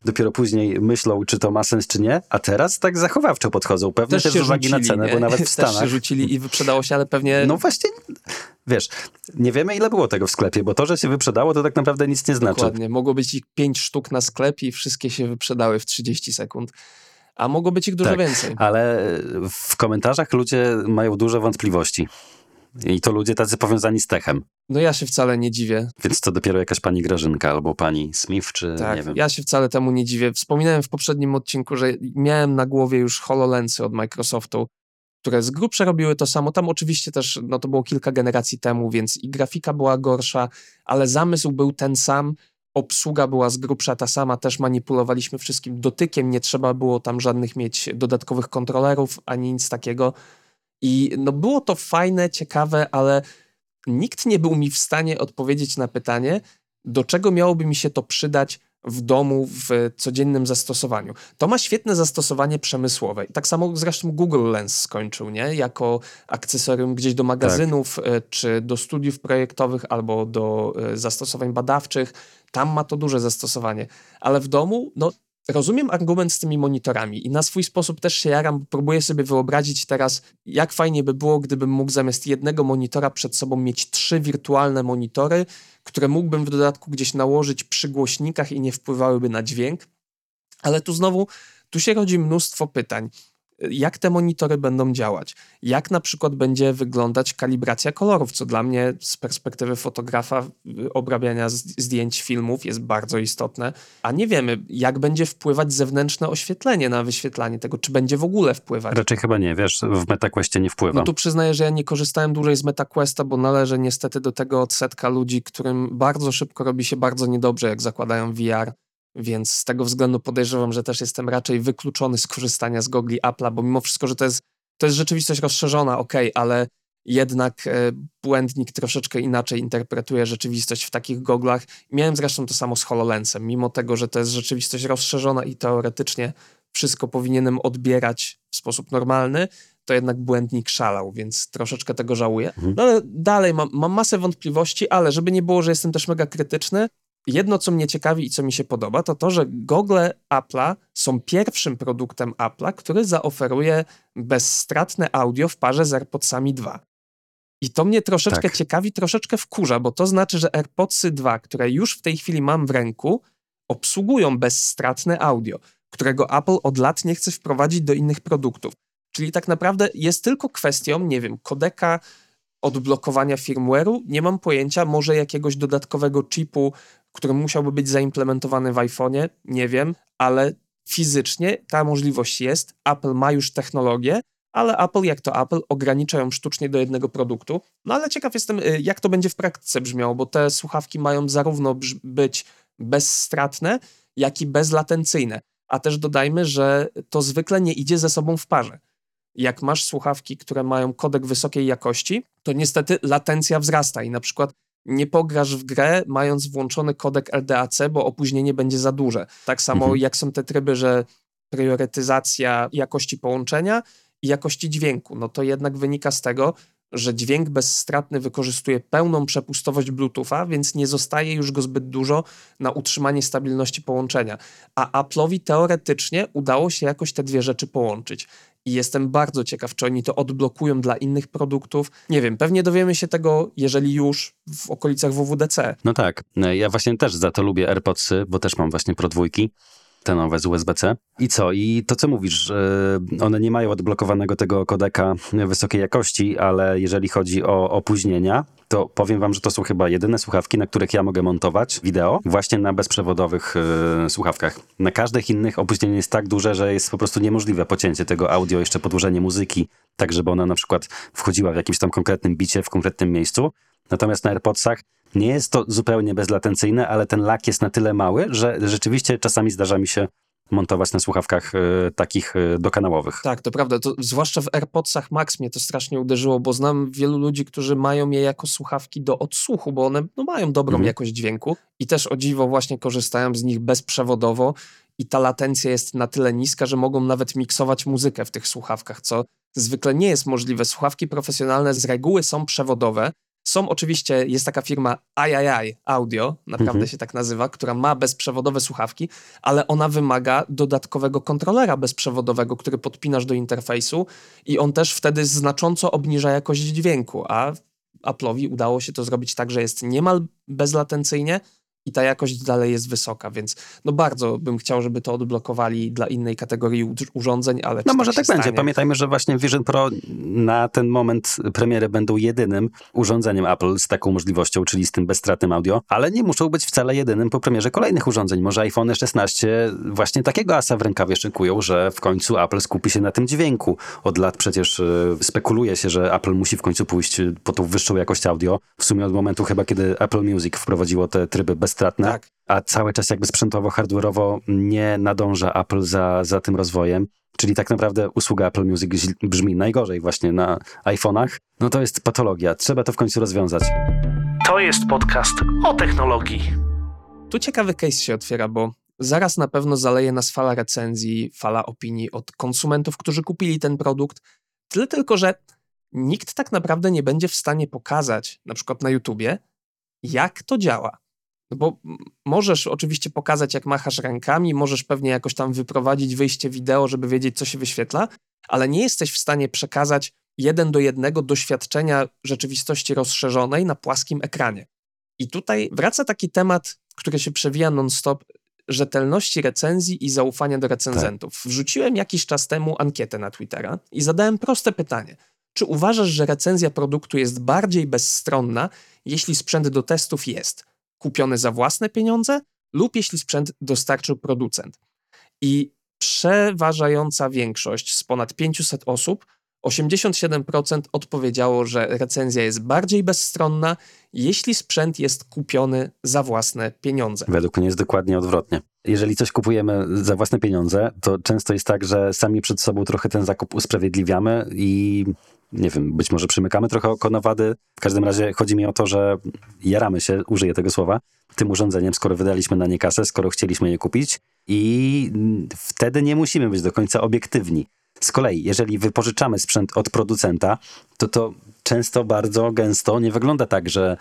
dopiero później myślą, czy to ma sens, czy nie, a teraz tak zachowawczo podchodzą. Pewnie też, z uwagi na cenę, nie? bo nawet w <laughs> Też Stanach... się rzucili i wyprzedało się, ale pewnie No właśnie, wiesz, nie wiemy ile było tego w sklepie, bo to, że się wyprzedało, to tak naprawdę nic nie znaczy. dokładnie. Mogło być ich pięć sztuk na sklepie i wszystkie się wyprzedały w 30 sekund. A mogło być ich dużo Tak. więcej. Ale w komentarzach ludzie mają duże wątpliwości. I to ludzie tacy powiązani z techem. No ja się wcale nie dziwię. Więc to dopiero jakaś pani Grażynka albo pani Smith, czy Tak, nie wiem. ja się wcale temu nie dziwię. Wspominałem w poprzednim odcinku, że miałem na głowie już HoloLensy od Microsoftu, które z grubsza robiły to samo. Tam oczywiście też, no to było kilka generacji temu, więc i grafika była gorsza, ale zamysł był ten sam, obsługa była z grubsza ta sama, też manipulowaliśmy wszystkim dotykiem, nie trzeba było tam żadnych mieć dodatkowych kontrolerów, ani nic takiego. I no było to fajne, ciekawe, ale nikt nie był mi w stanie odpowiedzieć na pytanie, do czego miałoby mi się to przydać w domu, w codziennym zastosowaniu. To ma świetne zastosowanie przemysłowe. Tak samo zresztą Google Lens skończył, nie? Jako akcesorium gdzieś do magazynów, e, czy do studiów projektowych, albo do e, zastosowań badawczych. Tam ma to duże zastosowanie. Ale w domu, no Rozumiem argument z tymi monitorami i na swój sposób też się jaram. Próbuję sobie wyobrazić teraz, jak fajnie by było, gdybym mógł zamiast jednego monitora przed sobą mieć trzy wirtualne monitory, które mógłbym w dodatku gdzieś nałożyć przy głośnikach i nie wpływałyby na dźwięk. Ale tu znowu, tu się rodzi mnóstwo pytań. Jak te monitory będą działać? Jak na przykład będzie wyglądać kalibracja kolorów, co dla mnie z perspektywy fotografa y, obrabiania zdjęć, filmów jest bardzo istotne. A nie wiemy, jak będzie wpływać zewnętrzne oświetlenie na wyświetlanie tego, czy będzie w ogóle wpływać. Raczej chyba nie, wiesz, w MetaQuestie nie wpływa. No tu przyznaję, że ja nie korzystałem dłużej z MetaQuesta, bo należę niestety do tego odsetka ludzi, którym bardzo szybko robi się bardzo niedobrze, jak zakładają VR. Więc z tego względu podejrzewam, że też jestem raczej wykluczony z korzystania z gogli Apple'a, bo mimo wszystko, że to jest, to jest rzeczywistość rozszerzona, ok, ale jednak e, błędnik troszeczkę inaczej interpretuje rzeczywistość w takich goglach. Miałem zresztą to samo z HoloLensem, mimo tego, że to jest rzeczywistość rozszerzona i teoretycznie wszystko powinienem odbierać w sposób normalny, to jednak błędnik szalał, więc troszeczkę tego żałuję. Mhm. No ale dalej mam, mam masę wątpliwości, ale żeby nie było, że jestem też mega krytyczny, jedno, co mnie ciekawi i co mi się podoba, to to, że gogle Apple'a są pierwszym produktem Apple'a, który zaoferuje bezstratne audio w parze z AirPodsami 2. I to mnie troszeczkę Tak. ciekawi, troszeczkę wkurza, bo to znaczy, że AirPodsy 2, które już w tej chwili mam w ręku, obsługują bezstratne audio, którego Apple od lat nie chce wprowadzić do innych produktów. Czyli tak naprawdę jest tylko kwestią, nie wiem, kodeka odblokowania firmware'u, nie mam pojęcia, może jakiegoś dodatkowego chipu, który musiałby być zaimplementowany w iPhone'ie, nie wiem, ale fizycznie ta możliwość jest. Apple ma już technologię, ale Apple, jak to Apple, ogranicza ją sztucznie do jednego produktu. No ale ciekaw jestem, y, jak to będzie w praktyce brzmiało, bo te słuchawki mają zarówno być bezstratne, jak i bezlatencyjne. A też dodajmy, że to zwykle nie idzie ze sobą w parze. Jak masz słuchawki, które mają kodek wysokiej jakości, to niestety latencja wzrasta i na przykład nie pograsz w grę, mając włączony kodek LDAC, bo opóźnienie będzie za duże. Tak samo Mhm. jak są te tryby, że priorytetyzacja jakości połączenia i jakości dźwięku, no to jednak wynika z tego, że dźwięk bezstratny wykorzystuje pełną przepustowość Bluetootha, więc nie zostaje już go zbyt dużo na utrzymanie stabilności połączenia. A Apple'owi teoretycznie udało się jakoś te dwie rzeczy połączyć. I jestem bardzo ciekaw, czy oni to odblokują dla innych produktów. Nie wiem, pewnie dowiemy się tego, jeżeli już w okolicach WWDC. No tak, ja właśnie też za to lubię AirPodsy, bo też mam właśnie Pro dwójki, te nowe z USB-C. I co? I to co mówisz, one nie mają odblokowanego tego kodeka wysokiej jakości, ale jeżeli chodzi o opóźnienia, to powiem wam, że to są chyba jedyne słuchawki, na których ja mogę montować wideo właśnie na bezprzewodowych e, słuchawkach. Na każdych innych opóźnienie jest tak duże, że jest po prostu niemożliwe pocięcie tego audio, jeszcze podłożenie muzyki, tak żeby ona na przykład wchodziła w jakimś tam konkretnym bicie, w konkretnym miejscu. Natomiast na AirPodsach nie jest to zupełnie bezlatencyjne, ale ten lak jest na tyle mały, że rzeczywiście czasami zdarza mi się montować na słuchawkach e, takich e, dokanałowych. Tak, to prawda. To, zwłaszcza w AirPodsach Max mnie to strasznie uderzyło, bo znam wielu ludzi, którzy mają je jako słuchawki do odsłuchu, bo one no, mają dobrą Mhm. jakość dźwięku i też o dziwo właśnie korzystają z nich bezprzewodowo i ta latencja jest na tyle niska, że mogą nawet miksować muzykę w tych słuchawkach, co zwykle nie jest możliwe. Słuchawki profesjonalne z reguły są przewodowe. Są oczywiście, jest taka firma III Audio, naprawdę Mhm. się tak nazywa, która ma bezprzewodowe słuchawki, ale ona wymaga dodatkowego kontrolera bezprzewodowego, który podpinasz do interfejsu i on też wtedy znacząco obniża jakość dźwięku, a Apple'owi udało się to zrobić tak, że jest niemal bezlatencyjnie i ta jakość dalej jest wysoka, więc no bardzo bym chciał, żeby to odblokowali dla innej kategorii urządzeń, ale No może się tak będzie. Pamiętajmy, że właśnie Vision Pro na ten moment premiery będą jedynym urządzeniem Apple z taką możliwością, czyli z tym bezstratnym audio, ale nie muszą być wcale jedynym po premierze kolejnych urządzeń. Może iPhone 16 właśnie takiego asa w rękawie szykują, że w końcu Apple skupi się na tym dźwięku. Od lat przecież e, spekuluje się, że Apple musi w końcu pójść po tą wyższą jakość audio. W sumie od momentu chyba, kiedy Apple Music wprowadziło te tryby bezstratne, Tak. a cały czas jakby sprzętowo, hardware'owo nie nadąża Apple za, za tym rozwojem. Czyli tak naprawdę usługa Apple Music brzmi najgorzej właśnie na iPhone'ach. No to jest patologia. Trzeba to w końcu rozwiązać. To jest podcast o technologii. Tu ciekawy case się otwiera, bo zaraz na pewno zaleje nas fala recenzji, fala opinii od konsumentów, którzy kupili ten produkt. Tyle tylko, że nikt tak naprawdę nie będzie w stanie pokazać, na przykład na YouTubie, jak to działa. No bo możesz oczywiście pokazać, jak machasz rękami, możesz pewnie jakoś tam wyprowadzić wyjście wideo, żeby wiedzieć, co się wyświetla, ale nie jesteś w stanie przekazać jeden do jednego doświadczenia rzeczywistości rozszerzonej na płaskim ekranie. I tutaj wraca taki temat, który się przewija non-stop, rzetelności recenzji i zaufania do recenzentów. Wrzuciłem jakiś czas temu ankietę na Twittera i zadałem proste pytanie. Czy uważasz, że recenzja produktu jest bardziej bezstronna, jeśli sprzęt do testów jest kupiony za własne pieniądze lub jeśli sprzęt dostarczył producent? I przeważająca większość z ponad 500 osób 87% odpowiedziało, że recenzja jest bardziej bezstronna, jeśli sprzęt jest kupiony za własne pieniądze. Według mnie jest dokładnie odwrotnie. Jeżeli coś kupujemy za własne pieniądze, to często jest tak, że sami przed sobą trochę ten zakup usprawiedliwiamy i nie wiem, być może przymykamy trochę oko na wady. W każdym razie chodzi mi o to, że jaramy się, użyję tego słowa, tym urządzeniem, skoro wydaliśmy na nie kasę, skoro chcieliśmy je kupić i wtedy nie musimy być do końca obiektywni. Z kolei, jeżeli wypożyczamy sprzęt od producenta, to to często bardzo gęsto nie wygląda tak, że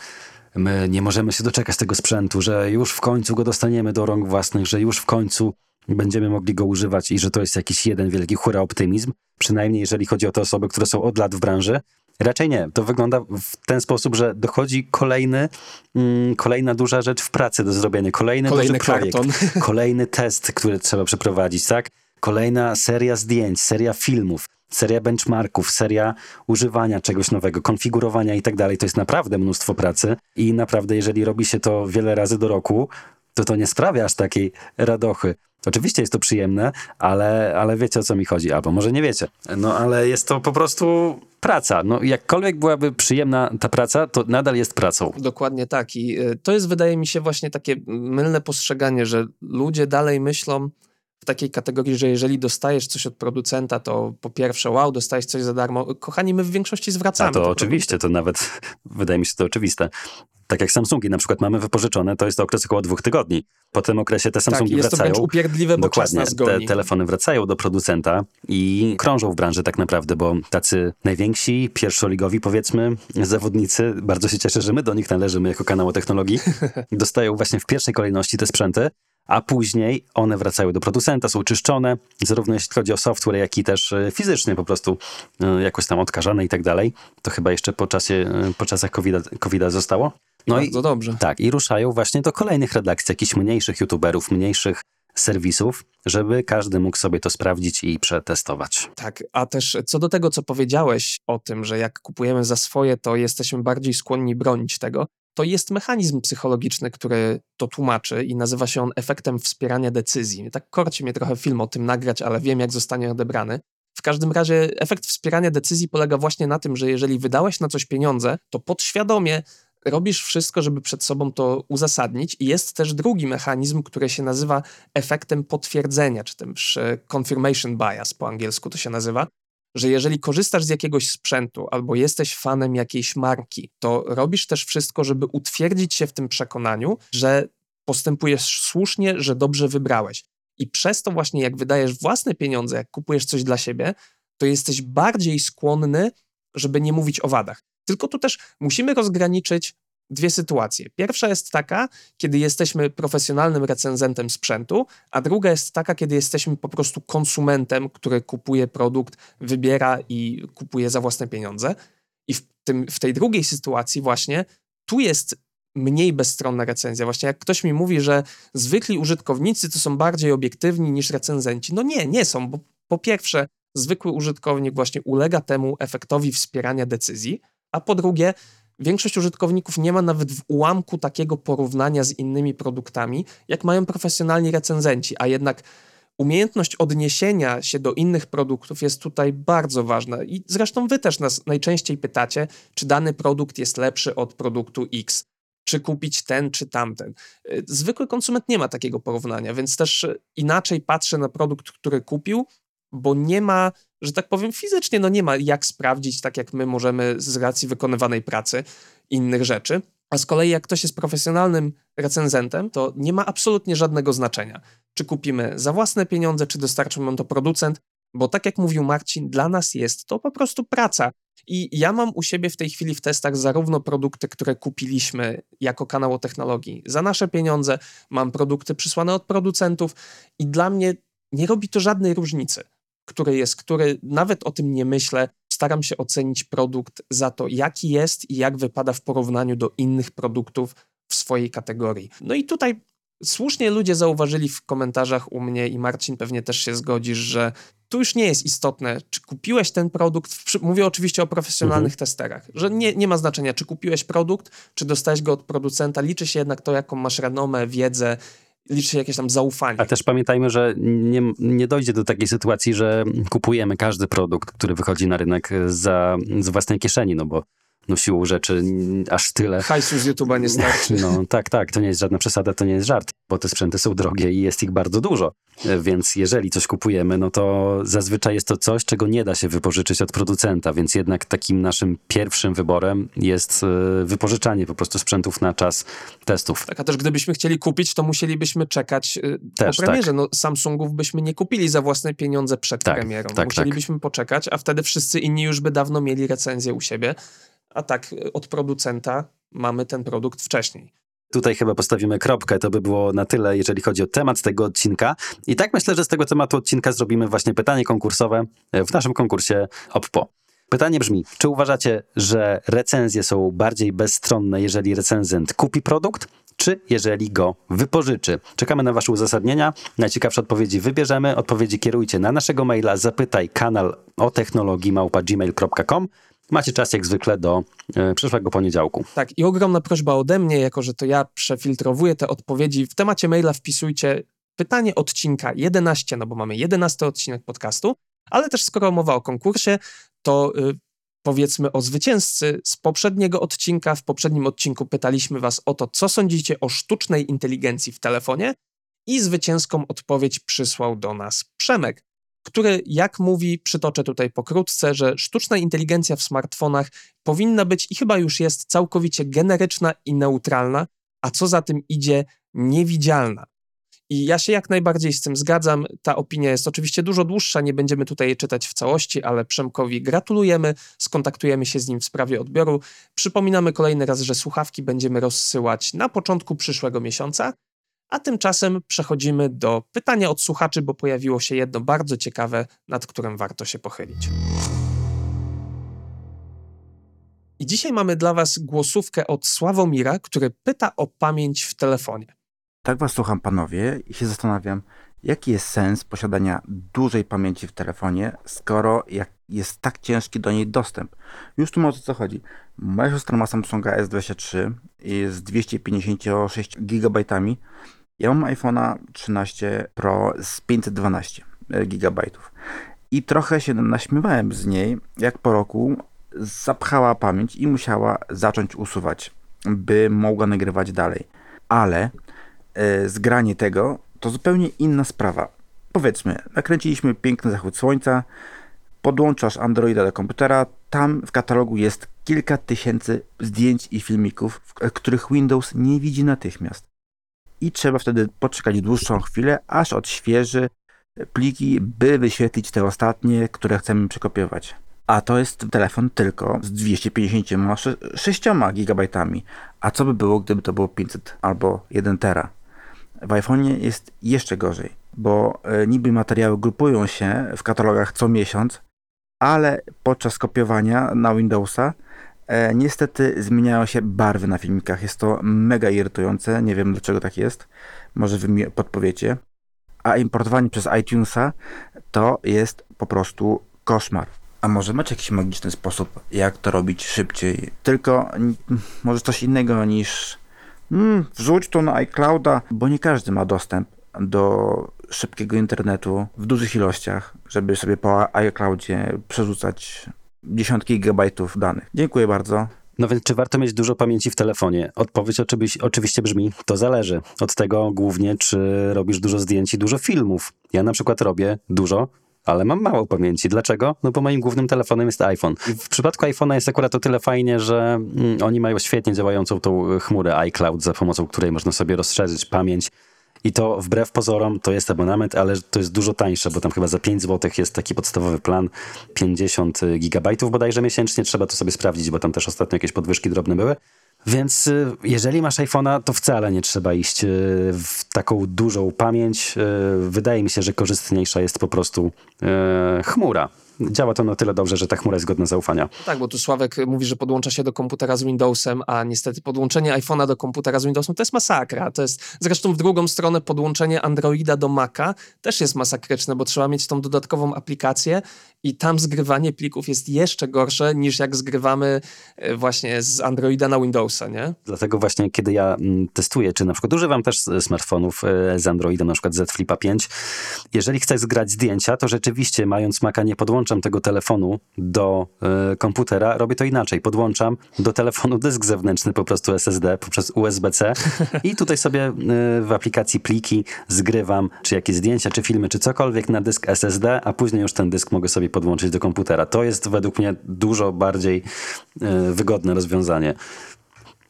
my nie możemy się doczekać tego sprzętu, że już w końcu go dostaniemy do rąk własnych, że już w końcu będziemy mogli go używać i że to jest jakiś jeden wielki hura optymizm, przynajmniej jeżeli chodzi o te osoby, które są od lat w branży. Raczej nie. To wygląda w ten sposób, że dochodzi kolejny, mm, kolejna duża rzecz w pracy do zrobienia, kolejny, Kolejny duży projekt, karton. <laughs> kolejny test, który trzeba przeprowadzić, tak? Kolejna seria zdjęć, seria filmów, seria benchmarków, seria używania czegoś nowego, konfigurowania i tak dalej. To jest naprawdę mnóstwo pracy i naprawdę, jeżeli robi się to wiele razy do roku, to to nie sprawia aż takiej radochy. Oczywiście jest to przyjemne, ale, ale wiecie o co mi chodzi, albo może nie wiecie. No ale jest to po prostu praca. No jakkolwiek byłaby przyjemna ta praca, to nadal jest pracą. Dokładnie tak. I y, to jest, wydaje mi się, właśnie takie mylne postrzeganie, że ludzie dalej myślą w takiej kategorii, że jeżeli dostajesz coś od producenta, to po pierwsze, wow, dostajesz coś za darmo. Kochani, my w większości zwracamy. A to oczywiście, to nawet <laughs> wydaje mi się to oczywiste. Tak jak Samsungi na przykład mamy wypożyczone, to jest to okres około dwóch tygodni. Po tym okresie te Tak, Samsungi jest to wracają. wręcz upierdliwe, bo Dokładnie, te telefony wracają do producenta i krążą w branży tak naprawdę, bo tacy najwięksi, pierwszoligowi powiedzmy, zawodnicy, bardzo się cieszę, że my do nich należymy jako kanał technologii, <laughs> dostają właśnie w pierwszej kolejności te sprzęty, a później one wracają do producenta, są czyszczone, zarówno jeśli chodzi o software, jak i też e, fizycznie po prostu e, jakoś tam odkażane i tak dalej. To chyba jeszcze po czasie, e, po czasach COVID-a, COVID zostało. No i Bardzo dobrze. tak, i ruszają właśnie do kolejnych redakcji, jakichś mniejszych youtuberów, mniejszych serwisów, żeby każdy mógł sobie to sprawdzić i przetestować. Tak, a też co do tego, co powiedziałeś o tym, że jak kupujemy za swoje, to jesteśmy bardziej skłonni bronić tego, to jest mechanizm psychologiczny, który to tłumaczy i nazywa się on efektem wspierania decyzji. Tak korci mnie trochę film o tym nagrać, ale wiem, jak zostanie odebrany. W każdym razie efekt wspierania decyzji polega właśnie na tym, że jeżeli wydałeś na coś pieniądze, to podświadomie robisz wszystko, żeby przed sobą to uzasadnić. I jest też drugi mechanizm, który się nazywa efektem potwierdzenia, czy też e, confirmation bias po angielsku to się nazywa, że jeżeli korzystasz z jakiegoś sprzętu albo jesteś fanem jakiejś marki, to robisz też wszystko, żeby utwierdzić się w tym przekonaniu, że postępujesz słusznie, że dobrze wybrałeś. I przez to właśnie, jak wydajesz własne pieniądze, jak kupujesz coś dla siebie, to jesteś bardziej skłonny, żeby nie mówić o wadach. Tylko tu też musimy rozgraniczyć dwie sytuacje. Pierwsza jest taka, kiedy jesteśmy profesjonalnym recenzentem sprzętu, a druga jest taka, kiedy jesteśmy po prostu konsumentem, który kupuje produkt, wybiera i kupuje za własne pieniądze. I w, tym, w tej drugiej sytuacji właśnie tu jest mniej bezstronna recenzja. Właśnie jak ktoś mi mówi, że zwykli użytkownicy to są bardziej obiektywni niż recenzenci. No nie, nie są, bo po pierwsze zwykły użytkownik właśnie ulega temu efektowi wspierania decyzji, a po drugie większość użytkowników nie ma nawet w ułamku takiego porównania z innymi produktami, jak mają profesjonalni recenzenci, a jednak umiejętność odniesienia się do innych produktów jest tutaj bardzo ważna. I zresztą wy też nas najczęściej pytacie, czy dany produkt jest lepszy od produktu X, czy kupić ten, czy tamten. Y, Zwykły konsument nie ma takiego porównania, więc też inaczej patrzy na produkt, który kupił, bo nie ma, że tak powiem, fizycznie, no nie ma jak sprawdzić, tak jak my możemy z racji wykonywanej pracy innych rzeczy. A z kolei, jak ktoś jest profesjonalnym recenzentem, to nie ma absolutnie żadnego znaczenia, czy kupimy za własne pieniądze, czy dostarczył nam to producent, bo tak jak mówił Marcin, dla nas jest to po prostu praca. I ja mam u siebie w tej chwili w testach zarówno produkty, które kupiliśmy jako kanał o technologii za nasze pieniądze, mam produkty przysłane od producentów i dla mnie nie robi to żadnej różnicy, który jest, który nawet o tym nie myślę. Staram się ocenić produkt za to, jaki jest i jak wypada w porównaniu do innych produktów w swojej kategorii. No i tutaj słusznie ludzie zauważyli w komentarzach u mnie i Marcin pewnie też się zgodzisz, że tu już nie jest istotne, czy kupiłeś ten produkt, mówię oczywiście o profesjonalnych testerach, że nie, nie ma znaczenia, czy kupiłeś produkt, czy dostałeś go od producenta, liczy się jednak to, jaką masz renomę, wiedzę, liczy się jakieś tam zaufanie. A też pamiętajmy, że nie, nie dojdzie do takiej sytuacji, że kupujemy każdy produkt, który wychodzi na rynek za, z własnej kieszeni, no bo no siłą rzeczy aż tyle. Hajsu z YouTube'a nie starczy. No tak, tak, to nie jest żadna przesada, to nie jest żart, bo te sprzęty są drogie i jest ich bardzo dużo. E, Więc jeżeli coś kupujemy, no to zazwyczaj jest to coś, czego nie da się wypożyczyć od producenta, więc jednak takim naszym pierwszym wyborem jest e, wypożyczanie po prostu sprzętów na czas testów. Tak, a też gdybyśmy chcieli kupić, to musielibyśmy czekać y, Też, po premierze. No, Samsungów byśmy nie kupili za własne pieniądze przed Tak, premierą. tak, musielibyśmy poczekać, a wtedy wszyscy inni już by dawno mieli recenzję u siebie. A tak y, od producenta mamy ten produkt wcześniej. Tutaj chyba postawimy kropkę. To by było na tyle, jeżeli chodzi o temat tego odcinka. I tak myślę, że z tego tematu odcinka zrobimy właśnie pytanie konkursowe w naszym konkursie OPPO. Pytanie brzmi, czy uważacie, że recenzje są bardziej bezstronne, jeżeli recenzent kupi produkt, czy jeżeli go wypożyczy? Czekamy na wasze uzasadnienia. Najciekawsze odpowiedzi wybierzemy. Odpowiedzi kierujcie na naszego maila zapytaj kanal o technologii małpa gmail.com. Macie czas jak zwykle do e, przyszłego poniedziałku. Tak, i ogromna prośba ode mnie, jako że to ja przefiltrowuję te odpowiedzi. W temacie maila wpisujcie pytanie odcinka 11, no bo mamy 11 odcinek podcastu, ale też skoro mowa o konkursie, to y, powiedzmy o zwycięzcy z poprzedniego odcinka. W poprzednim odcinku pytaliśmy Was o to, co sądzicie o sztucznej inteligencji w telefonie, i zwycięską odpowiedź przysłał do nas Przemek, który, jak mówi, przytoczę tutaj pokrótce, że sztuczna inteligencja w smartfonach powinna być i chyba już jest całkowicie generyczna i neutralna, a co za tym idzie, niewidzialna. I ja się jak najbardziej z tym zgadzam. Ta opinia jest oczywiście dużo dłuższa, nie będziemy tutaj czytać w całości, ale Przemkowi gratulujemy, skontaktujemy się z nim w sprawie odbioru. Przypominamy kolejny raz, że słuchawki będziemy rozsyłać na początku przyszłego miesiąca. A tymczasem przechodzimy do pytania od słuchaczy, bo pojawiło się jedno bardzo ciekawe, nad którym warto się pochylić. I dzisiaj mamy dla Was głosówkę od Sławomira, który pyta o pamięć w telefonie. Tak was słucham, panowie, i się zastanawiam, jaki jest sens posiadania dużej pamięci w telefonie, skoro jest tak ciężki do niej dostęp. Już tu o co chodzi. Moja siostra ma Samsunga S23 z 256 GB. Ja mam iPhone'a 13 Pro z 512 GB. I trochę się naśmiewałem z niej, jak po roku zapchała pamięć i musiała zacząć usuwać, by mogła nagrywać dalej. Ale E, zgranie tego, to zupełnie inna sprawa. Powiedzmy, nakręciliśmy piękny zachód słońca, podłączasz Androida do komputera, tam w katalogu jest kilka tysięcy zdjęć i filmików, których Windows nie widzi natychmiast. I trzeba wtedy poczekać dłuższą chwilę, aż odświeży pliki, by wyświetlić te ostatnie, które chcemy przekopiować. A to jest telefon tylko z 256 GB. A co by było, gdyby to było 500 albo 1 tera? W iPhone'ie jest jeszcze gorzej, bo e, niby materiały grupują się w katalogach co miesiąc, ale podczas kopiowania na Windowsa niestety zmieniają się barwy na filmikach. Jest to mega irytujące, nie wiem dlaczego tak jest, może wy mi podpowiecie. A importowanie przez iTunesa to jest po prostu koszmar. A może macie jakiś magiczny sposób, jak to robić szybciej? Tylko może coś innego niż mm, wrzuć to na iClouda, bo nie każdy ma dostęp do szybkiego internetu w dużych ilościach, żeby sobie po iCloudzie przerzucać dziesiątki gigabajtów danych. Dziękuję bardzo. No więc czy warto mieć dużo pamięci w telefonie? Odpowiedź oczywiście, oczywiście brzmi, to zależy. Od tego głównie, czy robisz dużo zdjęć i dużo filmów. Ja na przykład robię dużo ale mam mało pamięci. Dlaczego? No bo moim głównym telefonem jest iPhone. W przypadku iPhone'a jest akurat o tyle fajnie, że mm, oni mają świetnie działającą tą chmurę iCloud, za pomocą której można sobie rozszerzyć pamięć. I to wbrew pozorom to jest abonament, ale to jest dużo tańsze, bo tam chyba za 5 zł jest taki podstawowy plan 50 gigabajtów bodajże miesięcznie. Trzeba to sobie sprawdzić, bo tam też ostatnio jakieś podwyżki drobne były. Więc y, jeżeli masz iPhone'a, to wcale nie trzeba iść y, w taką dużą pamięć. Y, wydaje mi się, że korzystniejsza jest po prostu chmura działa to na tyle dobrze, że ta chmura jest godna zaufania. Tak, bo tu Sławek mówi, że podłącza się do komputera z Windowsem, a niestety podłączenie iPhone'a do komputera z Windowsem to jest masakra. To jest zresztą w drugą stronę podłączenie Androida do Maca też jest masakryczne, bo trzeba mieć tą dodatkową aplikację i tam zgrywanie plików jest jeszcze gorsze niż jak zgrywamy e, właśnie z Androida na Windowsa, nie? Dlatego właśnie kiedy ja mm, testuję, czy na przykład używam też smartfonów e, z Androidem, na przykład Z Flipa 5, jeżeli chcę zgrać zdjęcia, to rzeczywiście mając Maca nie podłączam tego telefonu do y, komputera, robię to inaczej. Podłączam do telefonu dysk zewnętrzny, po prostu SSD poprzez USB-C i tutaj sobie w aplikacji pliki zgrywam, czy jakieś zdjęcia, czy filmy, czy cokolwiek na dysk SSD, a później już ten dysk mogę sobie podłączyć do komputera. To jest według mnie dużo bardziej y, wygodne rozwiązanie.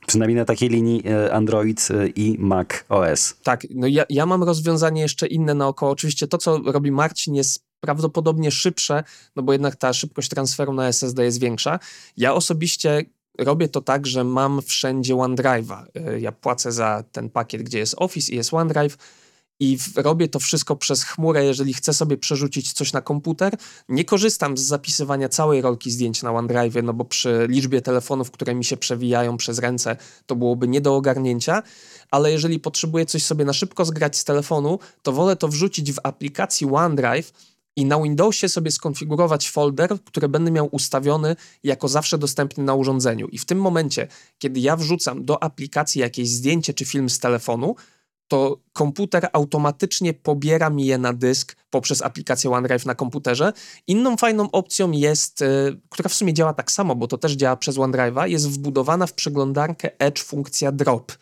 Przynajmniej na takiej linii Android i Mac OS. Tak, no ja, ja mam rozwiązanie jeszcze inne naokoło. Oczywiście to, co robi Marcin jest prawdopodobnie szybsze, no bo jednak ta szybkość transferu na SSD jest większa. Ja osobiście robię to tak, że mam wszędzie OneDrive'a. Ja płacę za ten pakiet, gdzie jest Office i jest OneDrive i robię to wszystko przez chmurę, jeżeli chcę sobie przerzucić coś na komputer. Nie korzystam z zapisywania całej rolki zdjęć na OneDrive, no bo przy liczbie telefonów, które mi się przewijają przez ręce, to byłoby nie do ogarnięcia, ale jeżeli potrzebuję coś sobie na szybko zgrać z telefonu, to wolę to wrzucić w aplikacji OneDrive, i na Windowsie sobie skonfigurować folder, który będę miał ustawiony jako zawsze dostępny na urządzeniu. I w tym momencie, kiedy ja wrzucam do aplikacji jakieś zdjęcie czy film z telefonu, to komputer automatycznie pobiera mi je na dysk poprzez aplikację OneDrive na komputerze. Inną fajną opcją jest, y, która w sumie działa tak samo, bo to też działa przez OneDrive'a, jest wbudowana w przeglądarkę Edge funkcja drop.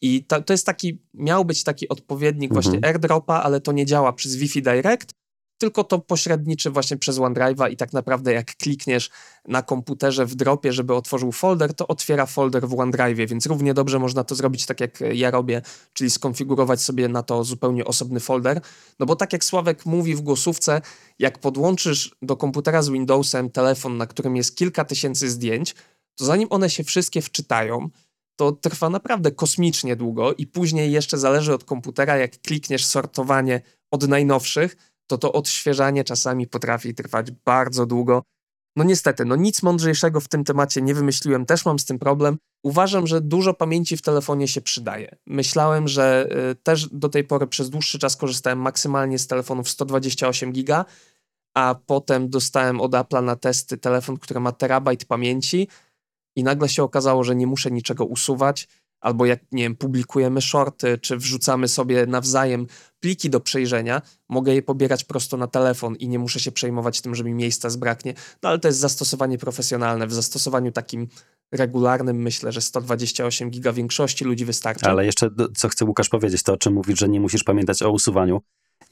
I to, to jest taki, miał być taki odpowiednik mhm. właśnie AirDropa, ale to nie działa przez Wi-Fi Direct, tylko to pośredniczy właśnie przez OneDrive'a i tak naprawdę jak klikniesz na komputerze w dropie, żeby otworzył folder, to otwiera folder w OneDrive'ie, więc równie dobrze można to zrobić tak jak ja robię, czyli skonfigurować sobie na to zupełnie osobny folder. No bo tak jak Sławek mówi w głosówce, jak podłączysz do komputera z Windowsem telefon, na którym jest kilka tysięcy zdjęć, to zanim one się wszystkie wczytają, to trwa naprawdę kosmicznie długo i później jeszcze zależy od komputera, jak klikniesz sortowanie od najnowszych, to to odświeżanie czasami potrafi trwać bardzo długo. No niestety, no nic mądrzejszego w tym temacie nie wymyśliłem, też mam z tym problem. Uważam, że dużo pamięci w telefonie się przydaje. Myślałem, że y, też do tej pory przez dłuższy czas korzystałem maksymalnie z telefonów 128 giga, a potem dostałem od Apple'a na testy telefon, który ma terabajt pamięci i nagle się okazało, że nie muszę niczego usuwać albo jak, nie wiem, publikujemy shorty, czy wrzucamy sobie nawzajem pliki do przejrzenia, mogę je pobierać prosto na telefon i nie muszę się przejmować tym, że mi miejsca zbraknie. No ale to jest zastosowanie profesjonalne. W zastosowaniu takim regularnym myślę, że 128 giga większości ludzi wystarczy. Ale jeszcze, co chce Łukasz powiedzieć, to o czym mówisz, że nie musisz pamiętać o usuwaniu.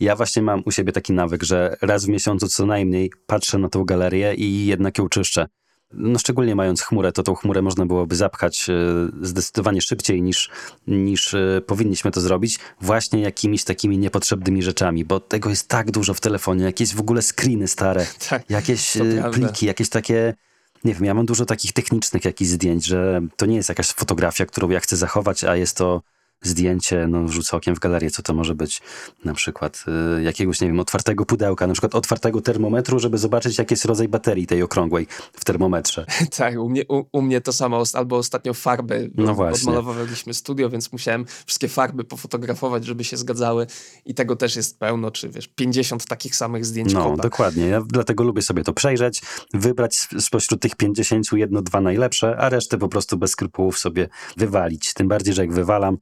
Ja właśnie mam u siebie taki nawyk, że raz w miesiącu co najmniej patrzę na tą galerię i jednak ją czyszczę no szczególnie mając chmurę, to tą chmurę można byłoby zapchać e, zdecydowanie szybciej niż, niż e, powinniśmy to zrobić, właśnie jakimiś takimi niepotrzebnymi rzeczami, bo tego jest tak dużo w telefonie, jakieś w ogóle screeny stare, <laughs> tak, jakieś e, pliki, jakieś takie nie wiem, ja mam dużo takich technicznych jakichś zdjęć, że to nie jest jakaś fotografia, którą ja chcę zachować, a jest to zdjęcie, no rzucę okiem w galerię, co to może być na przykład y, jakiegoś, nie wiem, otwartego pudełka, na przykład otwartego termometru, żeby zobaczyć, jaki jest rodzaj baterii tej okrągłej w termometrze. <laughs> tak, u mnie, u, u, mnie to samo, albo ostatnio farby, no właśnie. odmalowywaliśmy studio, więc musiałem wszystkie farby pofotografować, żeby się zgadzały i tego też jest pełno, czy wiesz, 50 takich samych zdjęć No, dokładnie, ja dlatego lubię sobie to przejrzeć, wybrać spośród tych 50 jedno, dwa najlepsze, a resztę po prostu bez skrupułów sobie wywalić, tym bardziej, że jak wywalam,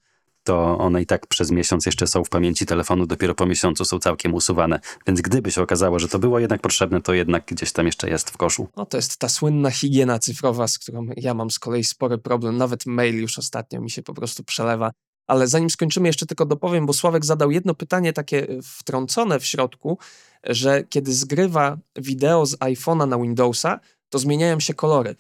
to one i tak przez miesiąc jeszcze są w pamięci telefonu, dopiero po miesiącu są całkiem usuwane. Więc gdyby się okazało, że to było jednak potrzebne, to jednak gdzieś tam jeszcze jest w koszu. No to jest ta słynna higiena cyfrowa, z którą ja mam z kolei spory problem. Nawet mail już ostatnio mi się po prostu przelewa. Ale zanim skończymy, jeszcze tylko dopowiem, bo Sławek zadał jedno pytanie takie wtrącone w środku, że kiedy zgrywa wideo z iPhone'a na Windowsa, to zmieniają się kolory.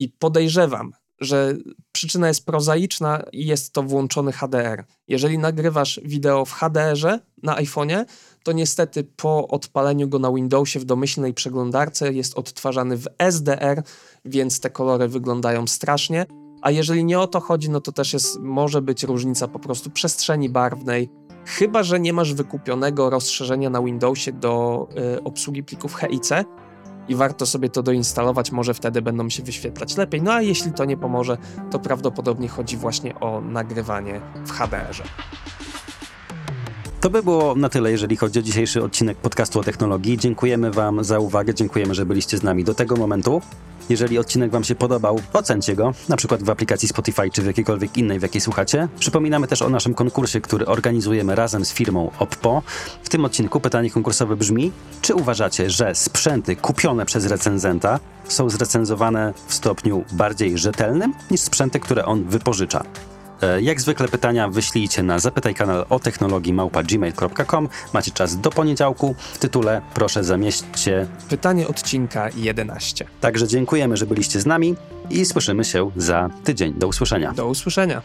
I podejrzewam, że przyczyna jest prozaiczna i jest to włączony HDR. Jeżeli nagrywasz wideo w HDR-ze na iPhone'ie, to niestety po odpaleniu go na Windowsie w domyślnej przeglądarce jest odtwarzany w SDR, więc te kolory wyglądają strasznie. A jeżeli nie o to chodzi, no to też jest, może być różnica po prostu przestrzeni barwnej. Chyba, że nie masz wykupionego rozszerzenia na Windowsie do y, obsługi plików HIC, i warto sobie to doinstalować, może wtedy będą się wyświetlać lepiej. No a jeśli to nie pomoże, to prawdopodobnie chodzi właśnie o nagrywanie w HDR-ze. To by było na tyle, jeżeli chodzi o dzisiejszy odcinek podcastu o technologii. Dziękujemy Wam za uwagę, dziękujemy, że byliście z nami do tego momentu. Jeżeli odcinek Wam się podobał, ocencie go, na przykład w aplikacji Spotify czy w jakiejkolwiek innej, w jakiej słuchacie. Przypominamy też o naszym konkursie, który organizujemy razem z firmą Oppo. W tym odcinku pytanie konkursowe brzmi: czy uważacie, że sprzęty kupione przez recenzenta są zrecenzowane w stopniu bardziej rzetelnym niż sprzęty, które on wypożycza? E, jak zwykle pytania wyślijcie na zapytaj kanał o technologii małpa.gmail.com. Macie czas do poniedziałku. W tytule proszę zamieśćcie pytanie odcinka 11. Także dziękujemy, że byliście z nami i słyszymy się za tydzień. Do usłyszenia. Do usłyszenia.